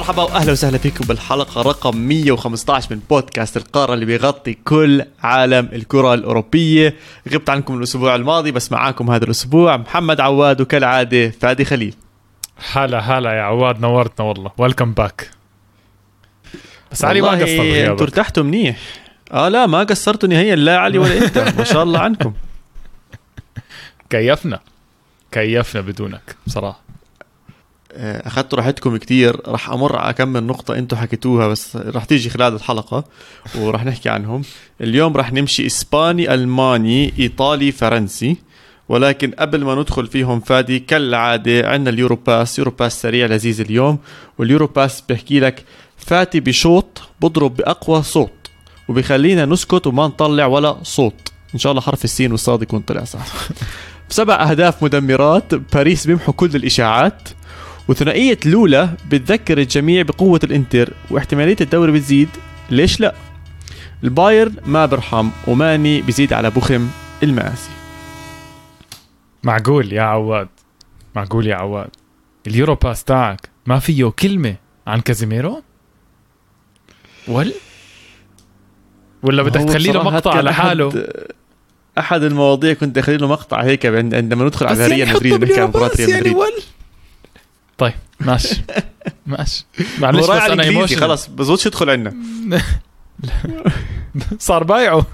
مرحبا وأهلا وسهلا فيكم بالحلقة رقم 115 من بودكاست القارة اللي بيغطي كل عالم الكرة الأوروبية. غبت عنكم الأسبوع الماضي بس معاكم هذا الأسبوع محمد عواد وكالعادة فادي خليل. هلا هلا يا عواد نورتنا والله. ويلكم باك بس علي ما قصر أنتوا ارتحتوا منيح. آه لا ما قصرتوا نهائيا لا علي ولا أنت. ما شاء الله عنكم. كيفنا. كيفنا بدونك بصراحة. آه، اخذتوا راحتكم كتير. راح أمر على كم من نقطة أنتم حكيتوها بس راح تيجي خلال الحلقة وراح نحكي عنهم. اليوم راح نمشي إسباني ألماني إيطالي فرنسي. ولكن قبل ما ندخل فيهم فادي كالعادة عندنا ال Euro pass. Euro pass سريع لذيذ اليوم. وال Euro pass بيحكي لك فاتي بشوط بضرب بأقوى صوت وبيخلينا نسكت وما نطلع ولا صوت. إن شاء الله حرف السين والصاد يكون طلع صح. بسبع أهداف مدمرات. باريس بيمحوا كل الإشاعات. وثنائية لولا بتذكر الجميع بقوة الإنتر واحتمالية الدوري بتزيد. ليش لا؟ البايرن ما برحم وماني بزيد على بخم المآسي معقول يا عواد؟ معقول يا عواد؟ ال Euro pass تاعك ما فيه كلمة عن كازيميرو؟ ولا ولا بدك تخلي له مقطع لحاله؟ أحد, أحد المواضيع كنت أخلي له مقطع هيك عندما ندخل على ريال يعني مدريد ونحكي عن مباراة ريال يعني مدريد. طيب ماشي. ماشي. معلش بس أنا ايموشن خلص بزودش يدخل عندنا؟ صار بايعه.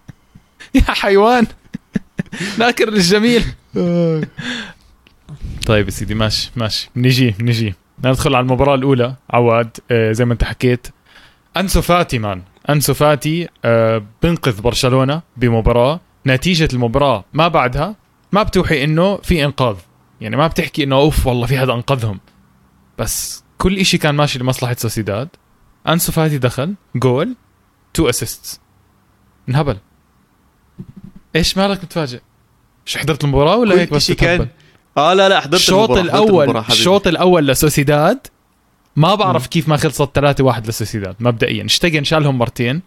يا حيوان. ناكر للجميل. طيب يا سيدي ماشي ماشي. نجي نجي ندخل على المباراة الأولى. عواد آه زي ما أنت حكيت. أنسو فاتي مان. أنسو فاتي آه بنقذ برشلونة بمباراة. نتيجة المباراة ما بعدها ما بتوحي إنه في إنقاذ. يعني ما بتحكي إنه أوف والله في حدا أنقذهم. بس كل إشي كان ماشي لمصلحة سوسيداد أنسو فاتي دخل goal two assist انهبل. إيش مالك متفاجئ؟ مش حضرت المباراة ولا هيك بس كان آه لا لا حضرت الشوط الأول الشوط الأول لسوسيداد ما بعرف م. كيف ما خلصت 3 1 لسوسيداد مبدئيا. اشتقن شالهم مرتين.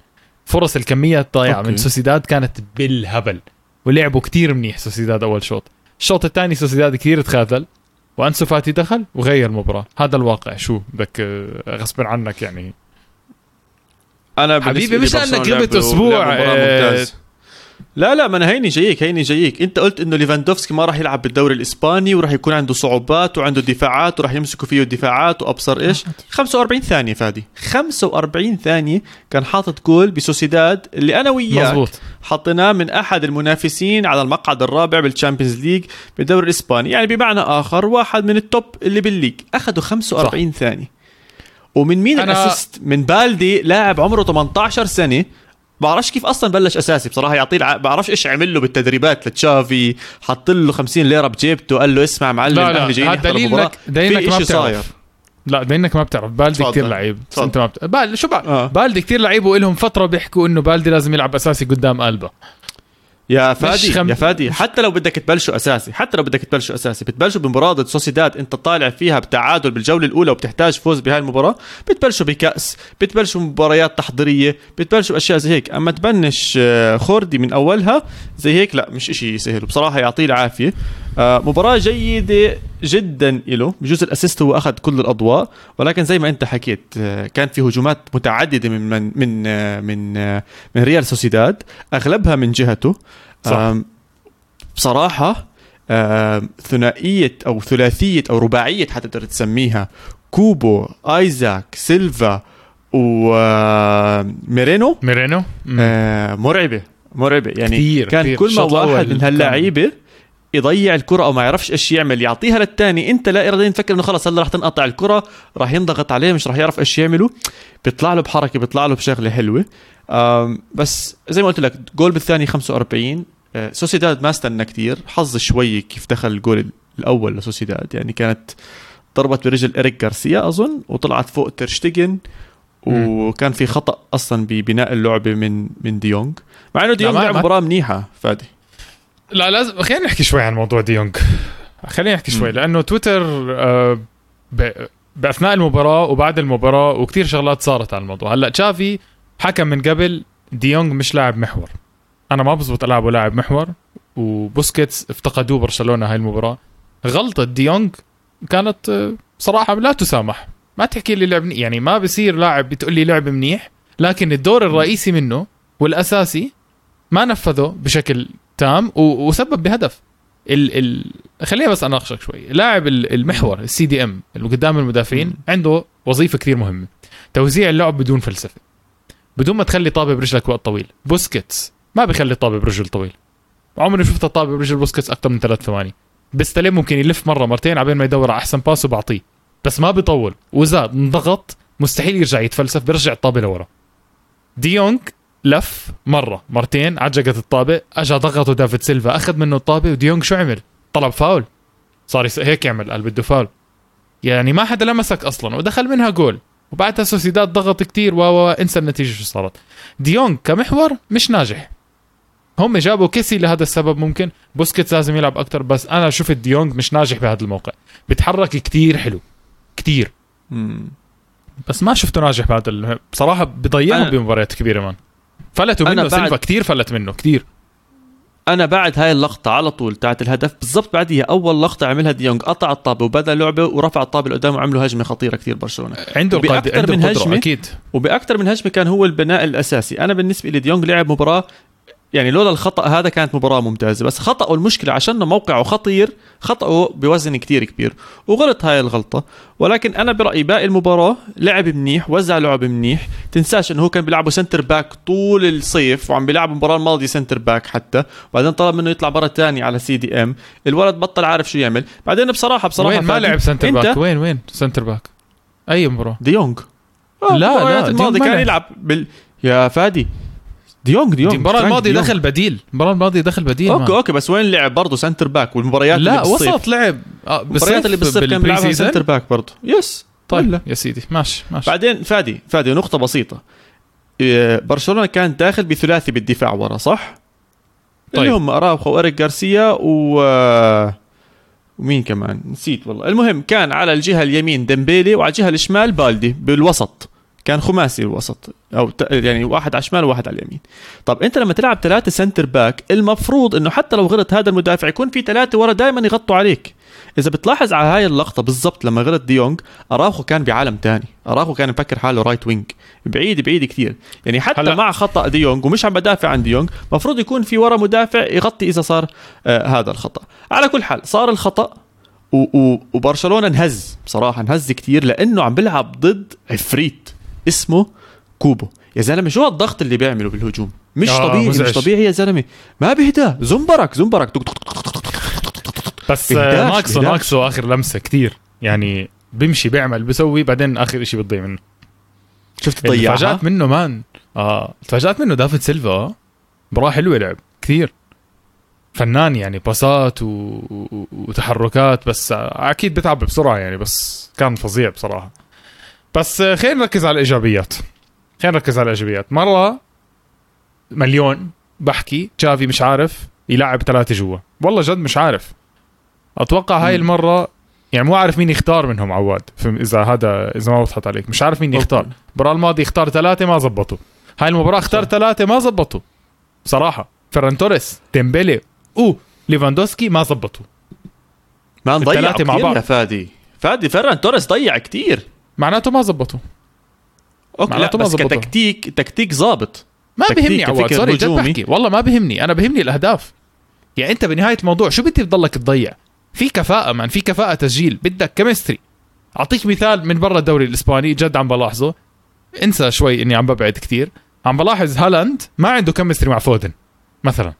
فرص الكمية الضايعة من سوسيداد كانت بالهبل. ولعبوا كتير منيح سوسيداد أول شوط. الشوط الثاني سوسيداد كثير تخاذل. وأنسو فاتي دخل وغير المباراه هذا الواقع. شو بدك آه، غصب عنك يعني. أنا حبيبي مش لأنك غبت أسبوع لا لا ما أنا هيني جايك هيني جايك. أنت قلت إنه ليفاندوفسكي ما راح يلعب بالدوري الإسباني وراح يكون عنده صعوبات وعنده دفاعات وراح يمسكوا فيه الدفاعات وأبصر إيش. 45 ثانية فادي. 45 ثانية كان حاطط جول بسوسيداد اللي أنا وياك مزبوط. حطيناه من أحد المنافسين على المقعد الرابع بال Champions League بالدوري الإسباني. يعني بمعنى آخر واحد من ال top اللي بال league أخذوا 45 صح. ثانية. ومن مين أنا... ال assist؟ من بالدي لاعب عمره 18 سنة. بعرفش كيف أصلا بلش أساسي بصراحة. يعطيه الع... بعرفش إيش عمل له بالتدريبات تشافي حط له 50 ليرة بجيبته قال له اسمع معلم لا لا جايين دليلك دليلك ما صاير. لا بينك ما بتعرف. بالدي كثير لعيب. أنت ما بتعرف بال... شو بقى؟ آه. بالدي كثير لعيب ولهم فترة بيحكوا إنه بالدي لازم يلعب أساسي قدام قلبه يا فادي خم... يا فادي حتى لو بدك تبلشوا أساسي حتى لو بدك تبلشوا أساسي بتبلشوا بمباراة ضد سوسيداد أنت طالع فيها بتعادل بالجولة الأولى وبتحتاج فوز بهاي المباراة بتبلشوا بكأس بتبلشوا مباريات تحضيرية بتبلشوا أشياء زي هيك. أما تبنش آه، خوردي من أولها زي هيك لا مش إشي سهل. بصراحه يعطيه العافية. مباراة جيدة جدا له بجوز ال assist هو أخذ كل الأضواء. ولكن زي ما أنت حكيت آه، كان في هجومات متعددة من من من من, من ريال سوسيداد. أغلبها من جهته. صح. بصراحة ثنائية أو ثلاثية أو رباعية حتى تقدر تسميها. كوبو إيزاك سيلفا وميرينو ميرينو. آه مرعبة. مرعبة. يعني كتير كان كتير. كل ما واحد من هاللعيبه يضيع الكرة أو ما يعرفش إيش يعمل يعطيها للثاني أنت لا اراديا تفكر إنه خلص هلا رح تنقطع الكرة رح ينضغط عليه مش رح يعرف إيش يعمله. بيطلع له بحركة بيطلع له بشغلة حلوة. بس زي ما قلت لك جول بالثاني 45 آه، سوسيداد ما استنى كثير حظ شوي كيف دخل الجول الأول لسوسيداد. يعني كانت ضربت برجل اريك غارسيا أظن وطلعت فوق ترشتيجن وكان في خطأ أصلا ببناء اللعبة من من ديونج مع إنه ديونج لعب مباراة منيحة فادي. لا لازم خلينا نحكي شوي عن موضوع ديونج خلينا نحكي شوي لأنه تويتر آه، بأثناء المباراة وبعد المباراة وكثير شغلات صارت على الموضوع. هلأ تشافي حكى من قبل ديونج مش لاعب محور. أنا ما بزبط ألعبه لاعب محور وبوسكيتس افتقدوه برشلونة هاي المباراة. غلطة ديونج كانت آه، صراحة لا تسامح. ما تحكي لي لعب. يعني ما بصير لاعب بتقول لي لعب منيح لكن الدور الرئيسي منه والأساسي ما نفذه بشكل تام و- وسبب بهدف. ال ال خليني بس أناقشك شوي. لاعب ال- المحور ال CDM اللي قدام المدافعين عنده وظيفة كثير مهمة. توزيع اللعب بدون فلسفة. بدون ما تخلي طابة برجلك وقت طويل. بوسكيتس ما بيخلي طابة برجل طويل. عمري شفت طابة برجل بوسكيتس أكثر من ثلاث ثواني. بيستلم ممكن يلف مرة مرتين عبين ما يدور على أحسن pass وبعطيه. بس ما بيطول. وإذا انضغط مستحيل يرجع يتفلسف بيرجع الطابة لورا. ديونج لف مرة مرتين عجقت الطابة اجى ضغطه دافيد سيلفا أخذ منه الطابة وديونج شو عمل؟ طلب فاول. صار يس- هيك يعمل قال بده فاول. يعني ما حدا لمسك أصلا ودخل منها جول. وبعدها سوسيداد ضغط كتير و و- انسى النتيجة شو صارت. ديونج كمحور مش ناجح. هم جابوا كيسي لهذا السبب ممكن. بوسكيتس لازم يلعب أكثر بس أنا شفت ديونج مش ناجح بهذا الموقع. بتحرك كتير حلو كتير. مم. بس ما شفته ناجح بهذا بصراحة بضيعهم بمباريات كبيرة man. فلتوا منه بعد- سيلفا كتير فلت منه كتير أنا بعد هاي اللقطة على طول تاعت الهدف بالضبط بعديها أول لقطة عملها ديونج قطع الطابة وبدأ لعبة ورفع الطابة لقدام وعملوا هجمة خطيرة كتير برشلونة عنده. بأكتر عنده من هجمة. أكيد وباكثر من هجمة كان هو البناء الأساسي أنا بالنسبة لي ديونج لعب مباراة يعني لولا الخطأ هذا كانت مباراة ممتازة بس خطأه المشكلة عشان موقعه خطير خطأه بوزن كتير كبير وغلط هاي الغلطة. ولكن أنا برأيي باقي المباراة لعب منيح وزع لعب منيح. تنساش إنه هو كان بيلعبه center back طول الصيف وعم بيلعب المباراه الماضيه center back حتى. وبعدين طلب منه يطلع مره تانية على CDM الولد بطل عارف شو يعمل. بعدين بصراحه بصراحة وين ما لعب center back وين وين center back أي مباراة؟ ديونج لا، لا، المباريات ديونج الماضيه ما كان لعب. يلعب بال يا فادي. ديونج ديونج المباراة الماضية. دخل بديل المباراة الماضية دخل بديل okay man. Okay بس وين لعب برضه center back والمباريات اللي لا بالصيف وسط لعب آه، المباريات اللي بالصيف كان بيلعبها؟ center back برضه yes طيب ولا. يا سيدي ماشي ماشي بعدين فادي فادي نقطة بسيطة إيه، برشلونة كان داخل بثلاثي بالدفاع ورا صح؟ طيب. اللي هم أراوخو وإريك غارسيا و آه، ومين كمان نسيت والله المهم كان على الجهة اليمين ديمبيلي وعلى الجهة الشمال بالدي بالوسط كان خماسي الوسط. أو يعني واحد على الشمال وواحد على اليمين. طب أنت لما تلعب ثلاثة center back المفروض إنه حتى لو غلط هذا المدافع يكون في ثلاثة ورا دائما يغطوا عليك. إذا بتلاحظ على هاي اللقطة بالضبط لما غلط ديونج أراخو كان بعالم تاني. أراخو كان مفكر حاله right wing بعيد بعيد كثير. يعني حتى هلا-. مع خطأ ديونج ومش عم بدافع عن ديونج مفروض يكون في ورا مدافع يغطي إذا صار آه هذا الخطأ. على كل حال صار الخطأ وبرشلونة انهز. بصراحة انهز كثير لأنه عم بيلعب ضد عفريت. اسمه كوبو يا زلمه شو الضغط اللي بيعمله بالهجوم مش آه، طبيعي مزعج. مش طبيعي يا زلمه ما بيهدى زنبرك زنبرك بس آه، ناقصه. ناقصه اخر لمسه كتير يعني بيمشي بيعمل بيسوي بعدين اخر شيء بتضيع منه شفت ضيعها تفاجات منه man آه تفاجات منه دافيد سيلفا آه. مباراه حلوة لعب كثير فنان يعني باصات و... و... وتحركات بس آه، أكيد بتعب بسرعة يعني بس كان فظيع بصراحه بس خلينا نركز على الإيجابيات. خلينا نركز على الإيجابيات. مرة مليون بحكي تشافي مش عارف يلعب ثلاثة جوا. والله جد مش عارف. أتوقع هاي. المرة يعني مو عارف مين يختار منهم عواد إذا هذا إذا ما وضحت عليك. مش عارف مين يختار. المباراة الماضية اختار ثلاثة ما زبطوا. هاي المباراة اختار. ثلاثة ما زبطوا. بصراحه فران توريس ديمبلي و ليفاندوسكي ما زبطوا. ما نضيع الثلاثة مع كثير بعض. يا فادي. فادي فران توريس ضيع كتير معناته ما زبطوا. okay لا معناته ما بس زبطوا. كتكتيك تكتيك ظابط. ما بهمني عواد sorry جد. بحكي. والله ما بهمني أنا بهمني الأهداف. يعني أنت بنهاية الموضوع شو بدي تضلك تضيع؟ في كفاءة man في كفاءة تسجيل. بدك chemistry أعطيك مثال من برا الدوري الإسباني جد عم بلاحظه. انسى شوي إني عم ببعد كتير. عم بلاحظ هالاند ما عنده chemistry مع فودن مثلا.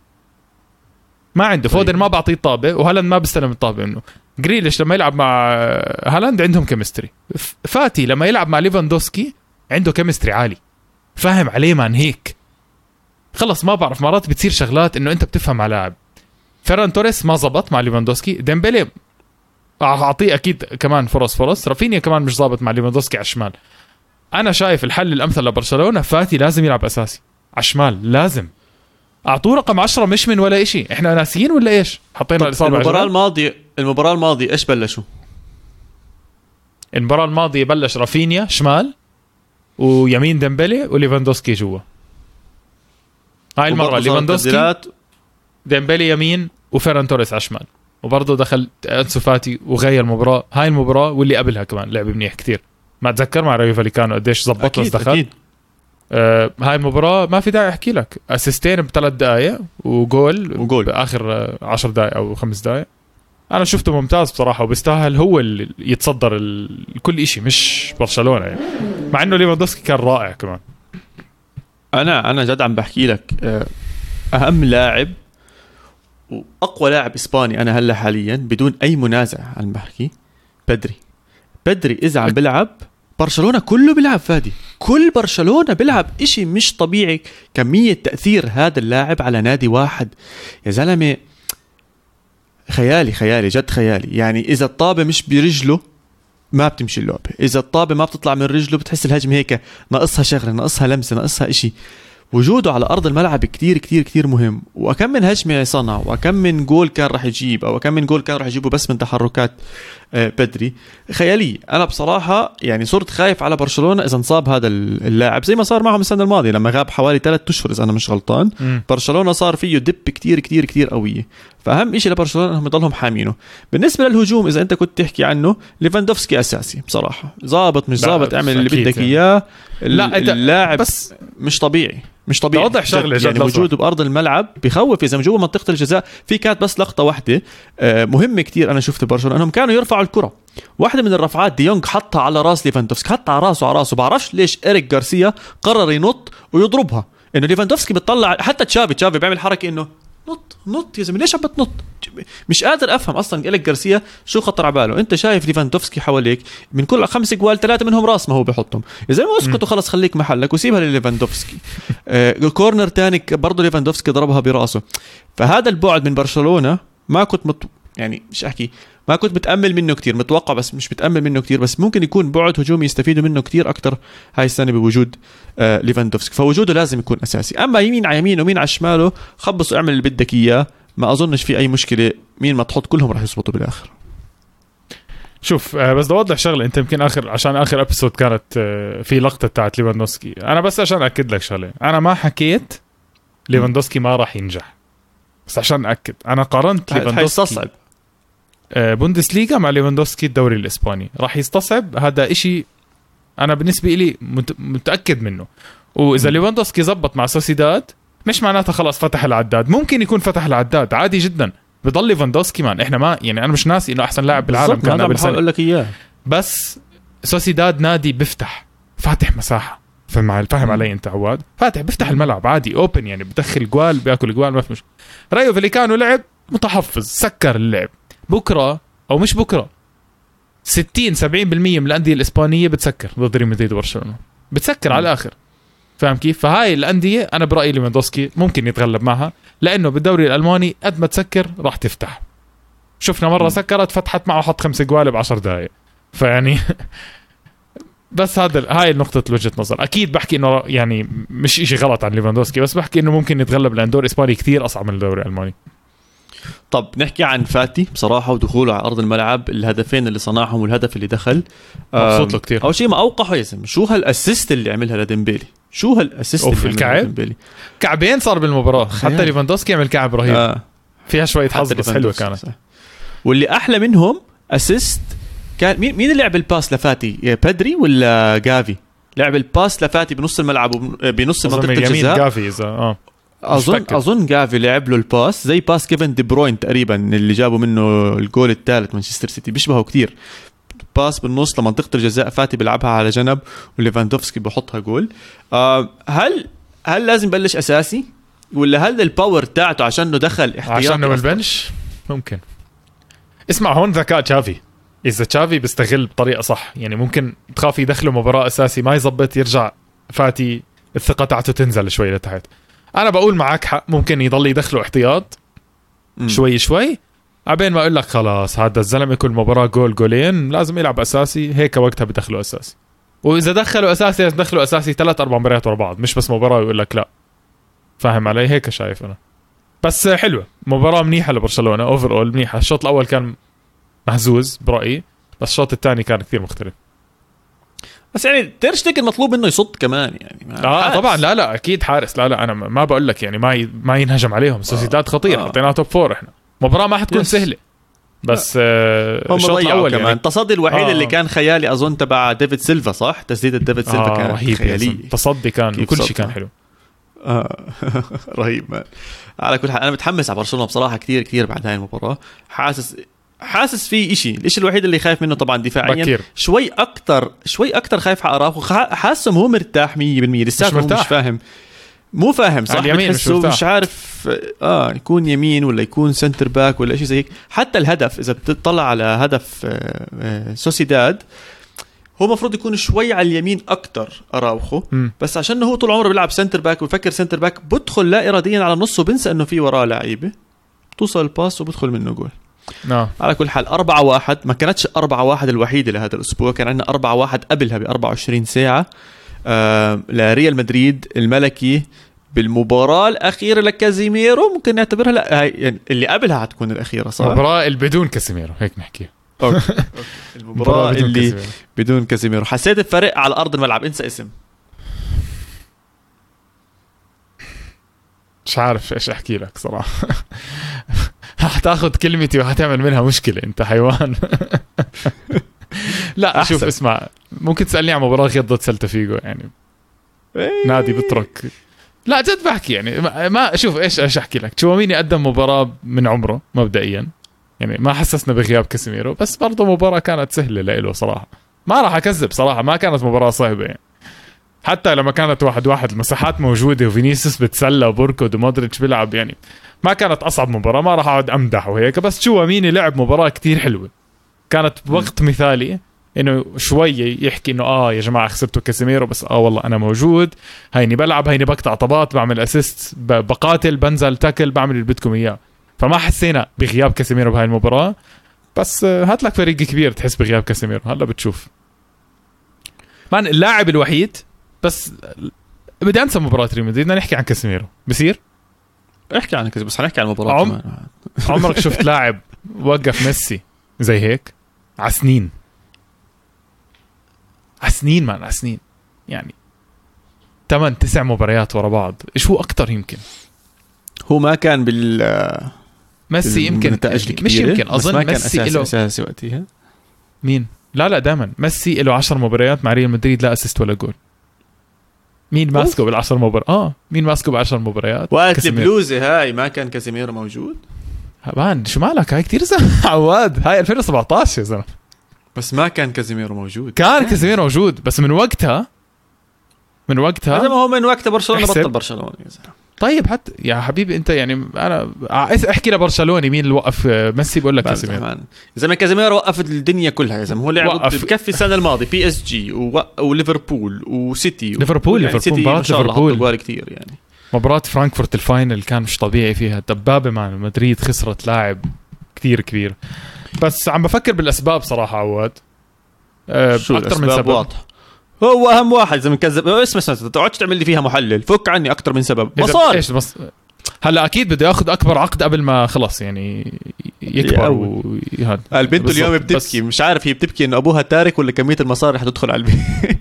ما عنده. طيب. فودن ما بعطيه الطابه وهالاند ما بيستلم الطابة منه. جريليش لما يلعب مع هالاند عندهم chemistry فاتي لما يلعب مع ليفاندوسكي عنده chemistry عالي. فاهم عليه man هيك. خلص ما بعرف مرات بتصير شغلات إنه أنت بتفهم على لاعب. فيران توريس ما زبط مع ليفاندوسكي. ديمبلي أعطيه أكيد كمان فرص فرص. رافينيا كمان مش ظابط مع ليفاندوسكي على الشمال. أنا شايف الحل الأمثل لبرشلونة فاتي لازم يلعب أساسي. على الشمال لازم. أعطوه رقم 10 مش من ولا شيء إحنا ناسيين ولا إيش؟ حطينا الإصابة المباراة المباراة, الماضية المباراة الماضية إيش بلشوا؟ المباراة الماضية بلش رافينيا شمال ويمين ديمبلي وليفاندوسكي جوا. هاي المرة ليفاندوسكي ديمبلي يمين وفيران توريس على الشمال وبرضه دخل أنسو فاتي وغير المباراة. هاي المباراة واللي قبلها كمان لعب منيح كتير ما أتذكر مع رايو فاليكانو قديش زبط له دخل. أكيد. آه هاي المباراة ما في داعي أحكي لك. أسيستين بثلاث دقائق و goal و goal. بآخر آه، عشر دقائق أو خمس دقائق أنا شفته ممتاز بصراحة وبيستاهل هو اللي يتصدر. كل شيء مش برشلونة يعني. مع إنه ليفاندوفسكي كان رائع كمان. أنا أنا جد عم بحكي لك آه، أهم لاعب وأقوى لاعب إسباني أنا هلأ حاليا بدون أي منازع عم بحكي بدري. بدري إذا عم بلعب برشلونة كله بيلعب فادي. كل برشلونة بيلعب إشي مش طبيعي كمية تأثير هذا اللاعب على نادي واحد. يا زلمة خيالي خيالي جد خيالي. يعني إذا الطابة مش برجله ما بتمشي اللعبة. إذا الطابة ما بتطلع من رجله بتحس الهجمة هيك ناقصها شغلة ناقصها لمسة ناقصها إشي. وجوده على أرض الملعب كتير كتير كتير مهم. وكم من هجمة صنع وكم من جول كان راح يجيب أو كم من جول كان راح يجيبه بس من تحركات. بدري. خيالي أنا بصراحة يعني صرت خايف على برشلونة إذا انصاب هذا اللاعب زي ما صار معهم السنة الماضية لما غاب حوالي ثلاث أشهر إذا أنا مش غلطان. مم. برشلونة صار فيه دب كتير كتير كتير قوية. فأهم شيء لبرشلونة إنهم يضلهم حامينه. بالنسبة للهجوم إذا أنت كنت تحكي عنه ليفاندوفسكي أساسي بصراحة. ظابط مش ظابط اعمل اللي بدك يعني. إياه. لا، اللاعب بس مش طبيعي مش طبيعي. أوضح شغلة جد يعني وجوده بأرض الملعب بخوف إذا جوا منطقة الجزاء في كانت بس لقطة واحدة آه، مهمة كتير أنا شفت برشلونة إنهم كانوا يرفعوا الكرة. واحدة من الرفعات ديونج حطها على راس ليفاندوفسكي. حطها على راسه على راسه. بعرفش ليش اريك غارسيا قرر ينط ويضربها. إنه ليفاندوفسكي بتطلع حتى تشافي تشافي بيعمل حركة إنه نط نط يا زلمة. ليش عم بتنط؟ مش قادر أفهم أصلا اريك غارسيا شو خطر على باله. أنت شايف ليفاندوفسكي حواليك من كل خمس جوال ثلاثة منهم راس ما هو بحطهم يا زلمة اسكت وخلص خليك محلك وسيبها لليفاندوفسكي. آه corner تاني برضه ليفاندوفسكي ضربها براسه. فهذا البعد من برشلونة ما كنت مت... يعني مش أحكي. ما كنت متامل منه كتير متوقع بس مش متامل منه كتير بس ممكن يكون بعد هجومي يستفيدوا منه كتير أكتر هاي السنة بوجود آه ليفاندوفسكي. فوجوده لازم يكون أساسي. أما يمين على يمين ومين على شماله خبص واعمل اللي بدك إياه. ما أظنش في أي مشكلة مين ما تحط كلهم راح يزبطوا بالآخر. شوف آه، بس بدي أوضح شغلة. أنت يمكن آخر عشان آخر episode كانت آه، في لقطة بتاعت ليفاندوسكي أنا بس عشان أكد لك شغلة. أنا ما حكيت ليفاندوسكي ما راح ينجح. بس عشان أكد. أنا قارنت آه، بوندسليغا مع ليفاندوفسكي الدوري الإسباني. راح يستصعب هذا إشي أنا بالنسبة لي مت- متأكد منه. وإذا ليفاندوفسكي زبط مع سوسيداد مش معناتها خلاص فتح العداد. ممكن يكون فتح العداد. عادي جدا. بضل ليفاندوفسكي man. إحنا ما يعني أنا مش ناسي إنه أحسن لاعب بالعالم كان قبل سنة. أقول لك إياه. بس سوسيداد نادي بيفتح. فاتح مساحة. فاهم فاهم علي أنت عواد. فاتح بيفتح الملعب عادي open يعني بدخل جوال بيأكل جوال ما في مشكله رايو فاليكانو لعب متحفظ سكر اللعب. بكرة أو مش بكرة. 60 70% من الأندية الإسبانية بتسكر. ضد ريال مدريد وبرشلونة. بتسكر على الآخر. فاهم كيف؟ فهاي الأندية أنا برأيي ليفاندوسكي ممكن يتغلب معها لأنه بالدوري الألماني قد ما تسكر راح تفتح. شفنا مرة. سكرت فتحت معه حط خمسة جوال ب 10 دقائق فيعني بس هذا هاي نقطة وجهة نظر، أكيد بحكي إنه يعني مش إشي غلط عن ليفاندوسكي بس بحكي إنه ممكن يتغلب لأن الدوري الإسباني كثير أصعب من الدوري الألماني. طب نحكي عن فاتي بصراحة ودخوله على أرض الملعب الهدفين اللي صنعهم والهدف اللي دخل مبسوط له كتير. أول شيء ما اوقعه يا زلمة شو هال assist اللي عملها لديمبيلي شو هال assist اللي عملها الكعب؟ لديمبيلي كعبين صار بالمباراة، خيال. حتى ليفاندوسكي عمل كعب رهيب، آه. فيها شوية حظ بس ليفاندوفسكي، كانت. صح. واللي أحلى منهم assist كان مين مين اللي لعب ال pass لفاتي يا بدري ولا جافي لعب ال pass لفاتي بنص الملعب وبنص منطقة الجزاء جافي إذا آه اظن. أظن جافي لعب له ال pass زي pass كيفن دي بروين تقريبا اللي جابوا منه الجول الثالث مانشستر سيتي. بيشبهه كتير. pass بالنص لمنطقه الجزاء فاتي بيلعبها على جنب وليفاندوفسكي بحطها جول. آه هل هل لازم بلش أساسي؟ ولا هل ال power تاعته عشان إنه دخل احتياطي عشان؟ ال bench ممكن. اسمع هون ذكاء تشافي. إذا تشافي بيستغل بطريقة صح يعني ممكن تخاف يدخله مباراة أساسي ما يزبط يرجع فاتي الثقة تاعته تنزل شوي لتحت. أنا بقول معك حق ممكن يضل يدخله احتياط مم. شوي شوي. عبين ما أقول لك خلاص هذا الزلمة كل مباراه جول جولين لازم يلعب أساسي هيك وقتها بدخله أساسي. وإذا دخله أساسي لازم دخله أساسي ثلاث أربع مباريات ورا بعض مش بس مباراة ويقول لك لا. فاهم علي؟ هيك شايف أنا. بس حلوة مباراة منيحة لبرشلونة overall منيحة. الشوط الأول كان مهزوز برأيي بس الشوط الثاني كان كثير مختلف. بس يعني تير شتيغن المطلوب منه يصد كمان يعني آه حارس. طبعا لا لا أكيد حارس لا لا أنا ما بقول لك يعني ما ي... ما ينهجم عليهم سوسيداد خطير آه. حطيناه top four إحنا مباراة ما حتكون yes. سهلة بس آه هم الشوط الأول كمان يعني التصدي الوحيد آه. اللي كان خيالي أظن تبع ديفيد سيلفا صح تسديده ديفيد سيلفا آه كانت رهيب زلمة. تصدي كان كل شيء؟ كان حلو آه. رهيب man على كل حال أنا متحمس على برشلونة بصراحة كثير كثير بعد هاي المباراة حاسس حاسس في إشي. الإشي الوحيد اللي خايف منه طبعا دفاعيا بكير شوي أكثر شوي أكثر خايف على اراخو خا- حاسه هو مرتاح 100% لساته هو مرتاح. مش فاهم. مو فاهم صح؟ اليمين مش. مش عارف آه يكون يمين ولا يكون center back ولا شيء زي هيك. حتى الهدف إذا بتطلع على هدف آه، آه، سوسيداد هو المفروض يكون شوي على اليمين أكثر أراوخو. مم. بس عشان هو طول عمره بيلعب center back ويفكر center back بدخل لا اراديا على النص وبنسى إنه في وراه لعيبة. بتوصل ال pass وبدخل منه جول. آه. على كل حال 4 1 ما كانتش 4 1 الوحيدة لهذا الأسبوع كان عندنا 4 1 قبلها ب 24 ساعة آه لريال مدريد الملكي بالمباراة الأخيرة لكازيميرو ممكن نعتبرها لا يعني اللي قبلها حتكون الأخيرة صح؟ المباراة اللي بدون كاسيميرو هيك نحكي okay. okay. المباراة اللي. بدون كازيميرو حسيت الفرق على أرض الملعب انسى اسم مش عارف إيش أحكي لك صراحة. حتاخذ كلمتي وحتعمل منها مشكلة أنت حيوان. لا أحسن. شوف اسمع ممكن تسألني عن مباراة غير ضد سلتا فيجو يعني. نادي بترك. لا جد بحكي يعني ما, شوف إيش إيش أحكي لك؟ تشواميني قدم مباراة من عمره مبدئيا. يعني ما حسسنا بغياب كاسيميرو بس برضه مباراة كانت سهلة لإله صراحة. ما راح أكذب صراحة ما كانت مباراة صعبة يعني. حتى لما كانت واحد واحد المساحات موجودة وفينيسيوس بتسلى وبركض ومودريتش بيلعب يعني ما كانت أصعب مباراة ما راح أقعد أمدح وهيك بس تشواميني لعب مباراة كتير حلوة. كانت بوقت مثالي إنه شوي يحكي إنه آه يا جماعة خسرتوا كاسيميرو بس آه والله أنا موجود هيني بلعب هيني بقطع طبات بعمل assist بقاتل بنزل tackle بعمل اللي بدكم إياه. فما حسينا بغياب كاسيميرو بهاي المباراة بس هات لك فريق كبير تحس بغياب كاسيميرو هلا بتشوف. man اللاعب الوحيد بس بدي انسى مباراة ريال مدريد بدنا نحكي عن كاسيميرو. بصير؟ احكي عن كذا بس حنحكي عن المباراة عم- عمرك شفت لاعب وقف ميسي زي هيك؟ على سنين. على سنين man على سنين. يعني ثمان تسع مباريات ورا بعض. إيش هو أكثر يمكن؟ هو ما كان بال ميسي يمكن مش يمكن أظن ميسي له أساسي وقتها. مين؟ لا لا دائما ميسي له 10 مباريات مع ريال مدريد لا assist ولا جول. مين ماسكه بالعشر مباريات آه مين ماسكه بالعشر مباريات وقت. البلوزة هاي ما كان كازيميرو موجود. man شو مالك؟ هاي كثير زلمة. عواد هاي 2017 يا زلمة. بس ما كان كازيميرو موجود. كان كازيميرو موجود بس من وقتها من هذا ما وقتها هو من وقت برشلونة احسب. بطل زلمة. طيب حتى يا حبيبي انت يعني أنا عايز احكي لبرشلوني مين اللي وقف؟ آه، ميسي بقول لك كازيميرو. يا زلمة كازيميرو وقف الدنيا كلها يا زلمة. هو لعب وقف. بكفي السنة الماضية. PSG وليفربول وسيتي. ليفربول- يعني ليفربول، الله ليفربول. كثير يعني. مباراة فرانكفورت ال final كان مش طبيعي فيها. دبابة مع مدريد خسرت لاعب كثير كبير. بس عم بفكر بالأسباب صراحة عواد. أه شو أكثر من سبب. واضحة هو أهم واحد إذا مكذب اسمع اسمع ما تقعدش تعمل لي فيها محلل. فك عني أكثر من سبب. مصاري. إيش بس هلا أكيد بده ياخذ أكبر عقد قبل ما خلص يعني يكبر. وهذا البنت. اليوم بس- بتبكي. مش عارف هي بتبكي إنه أبوها تارك ولا كمية المصاري حتدخل على البيت.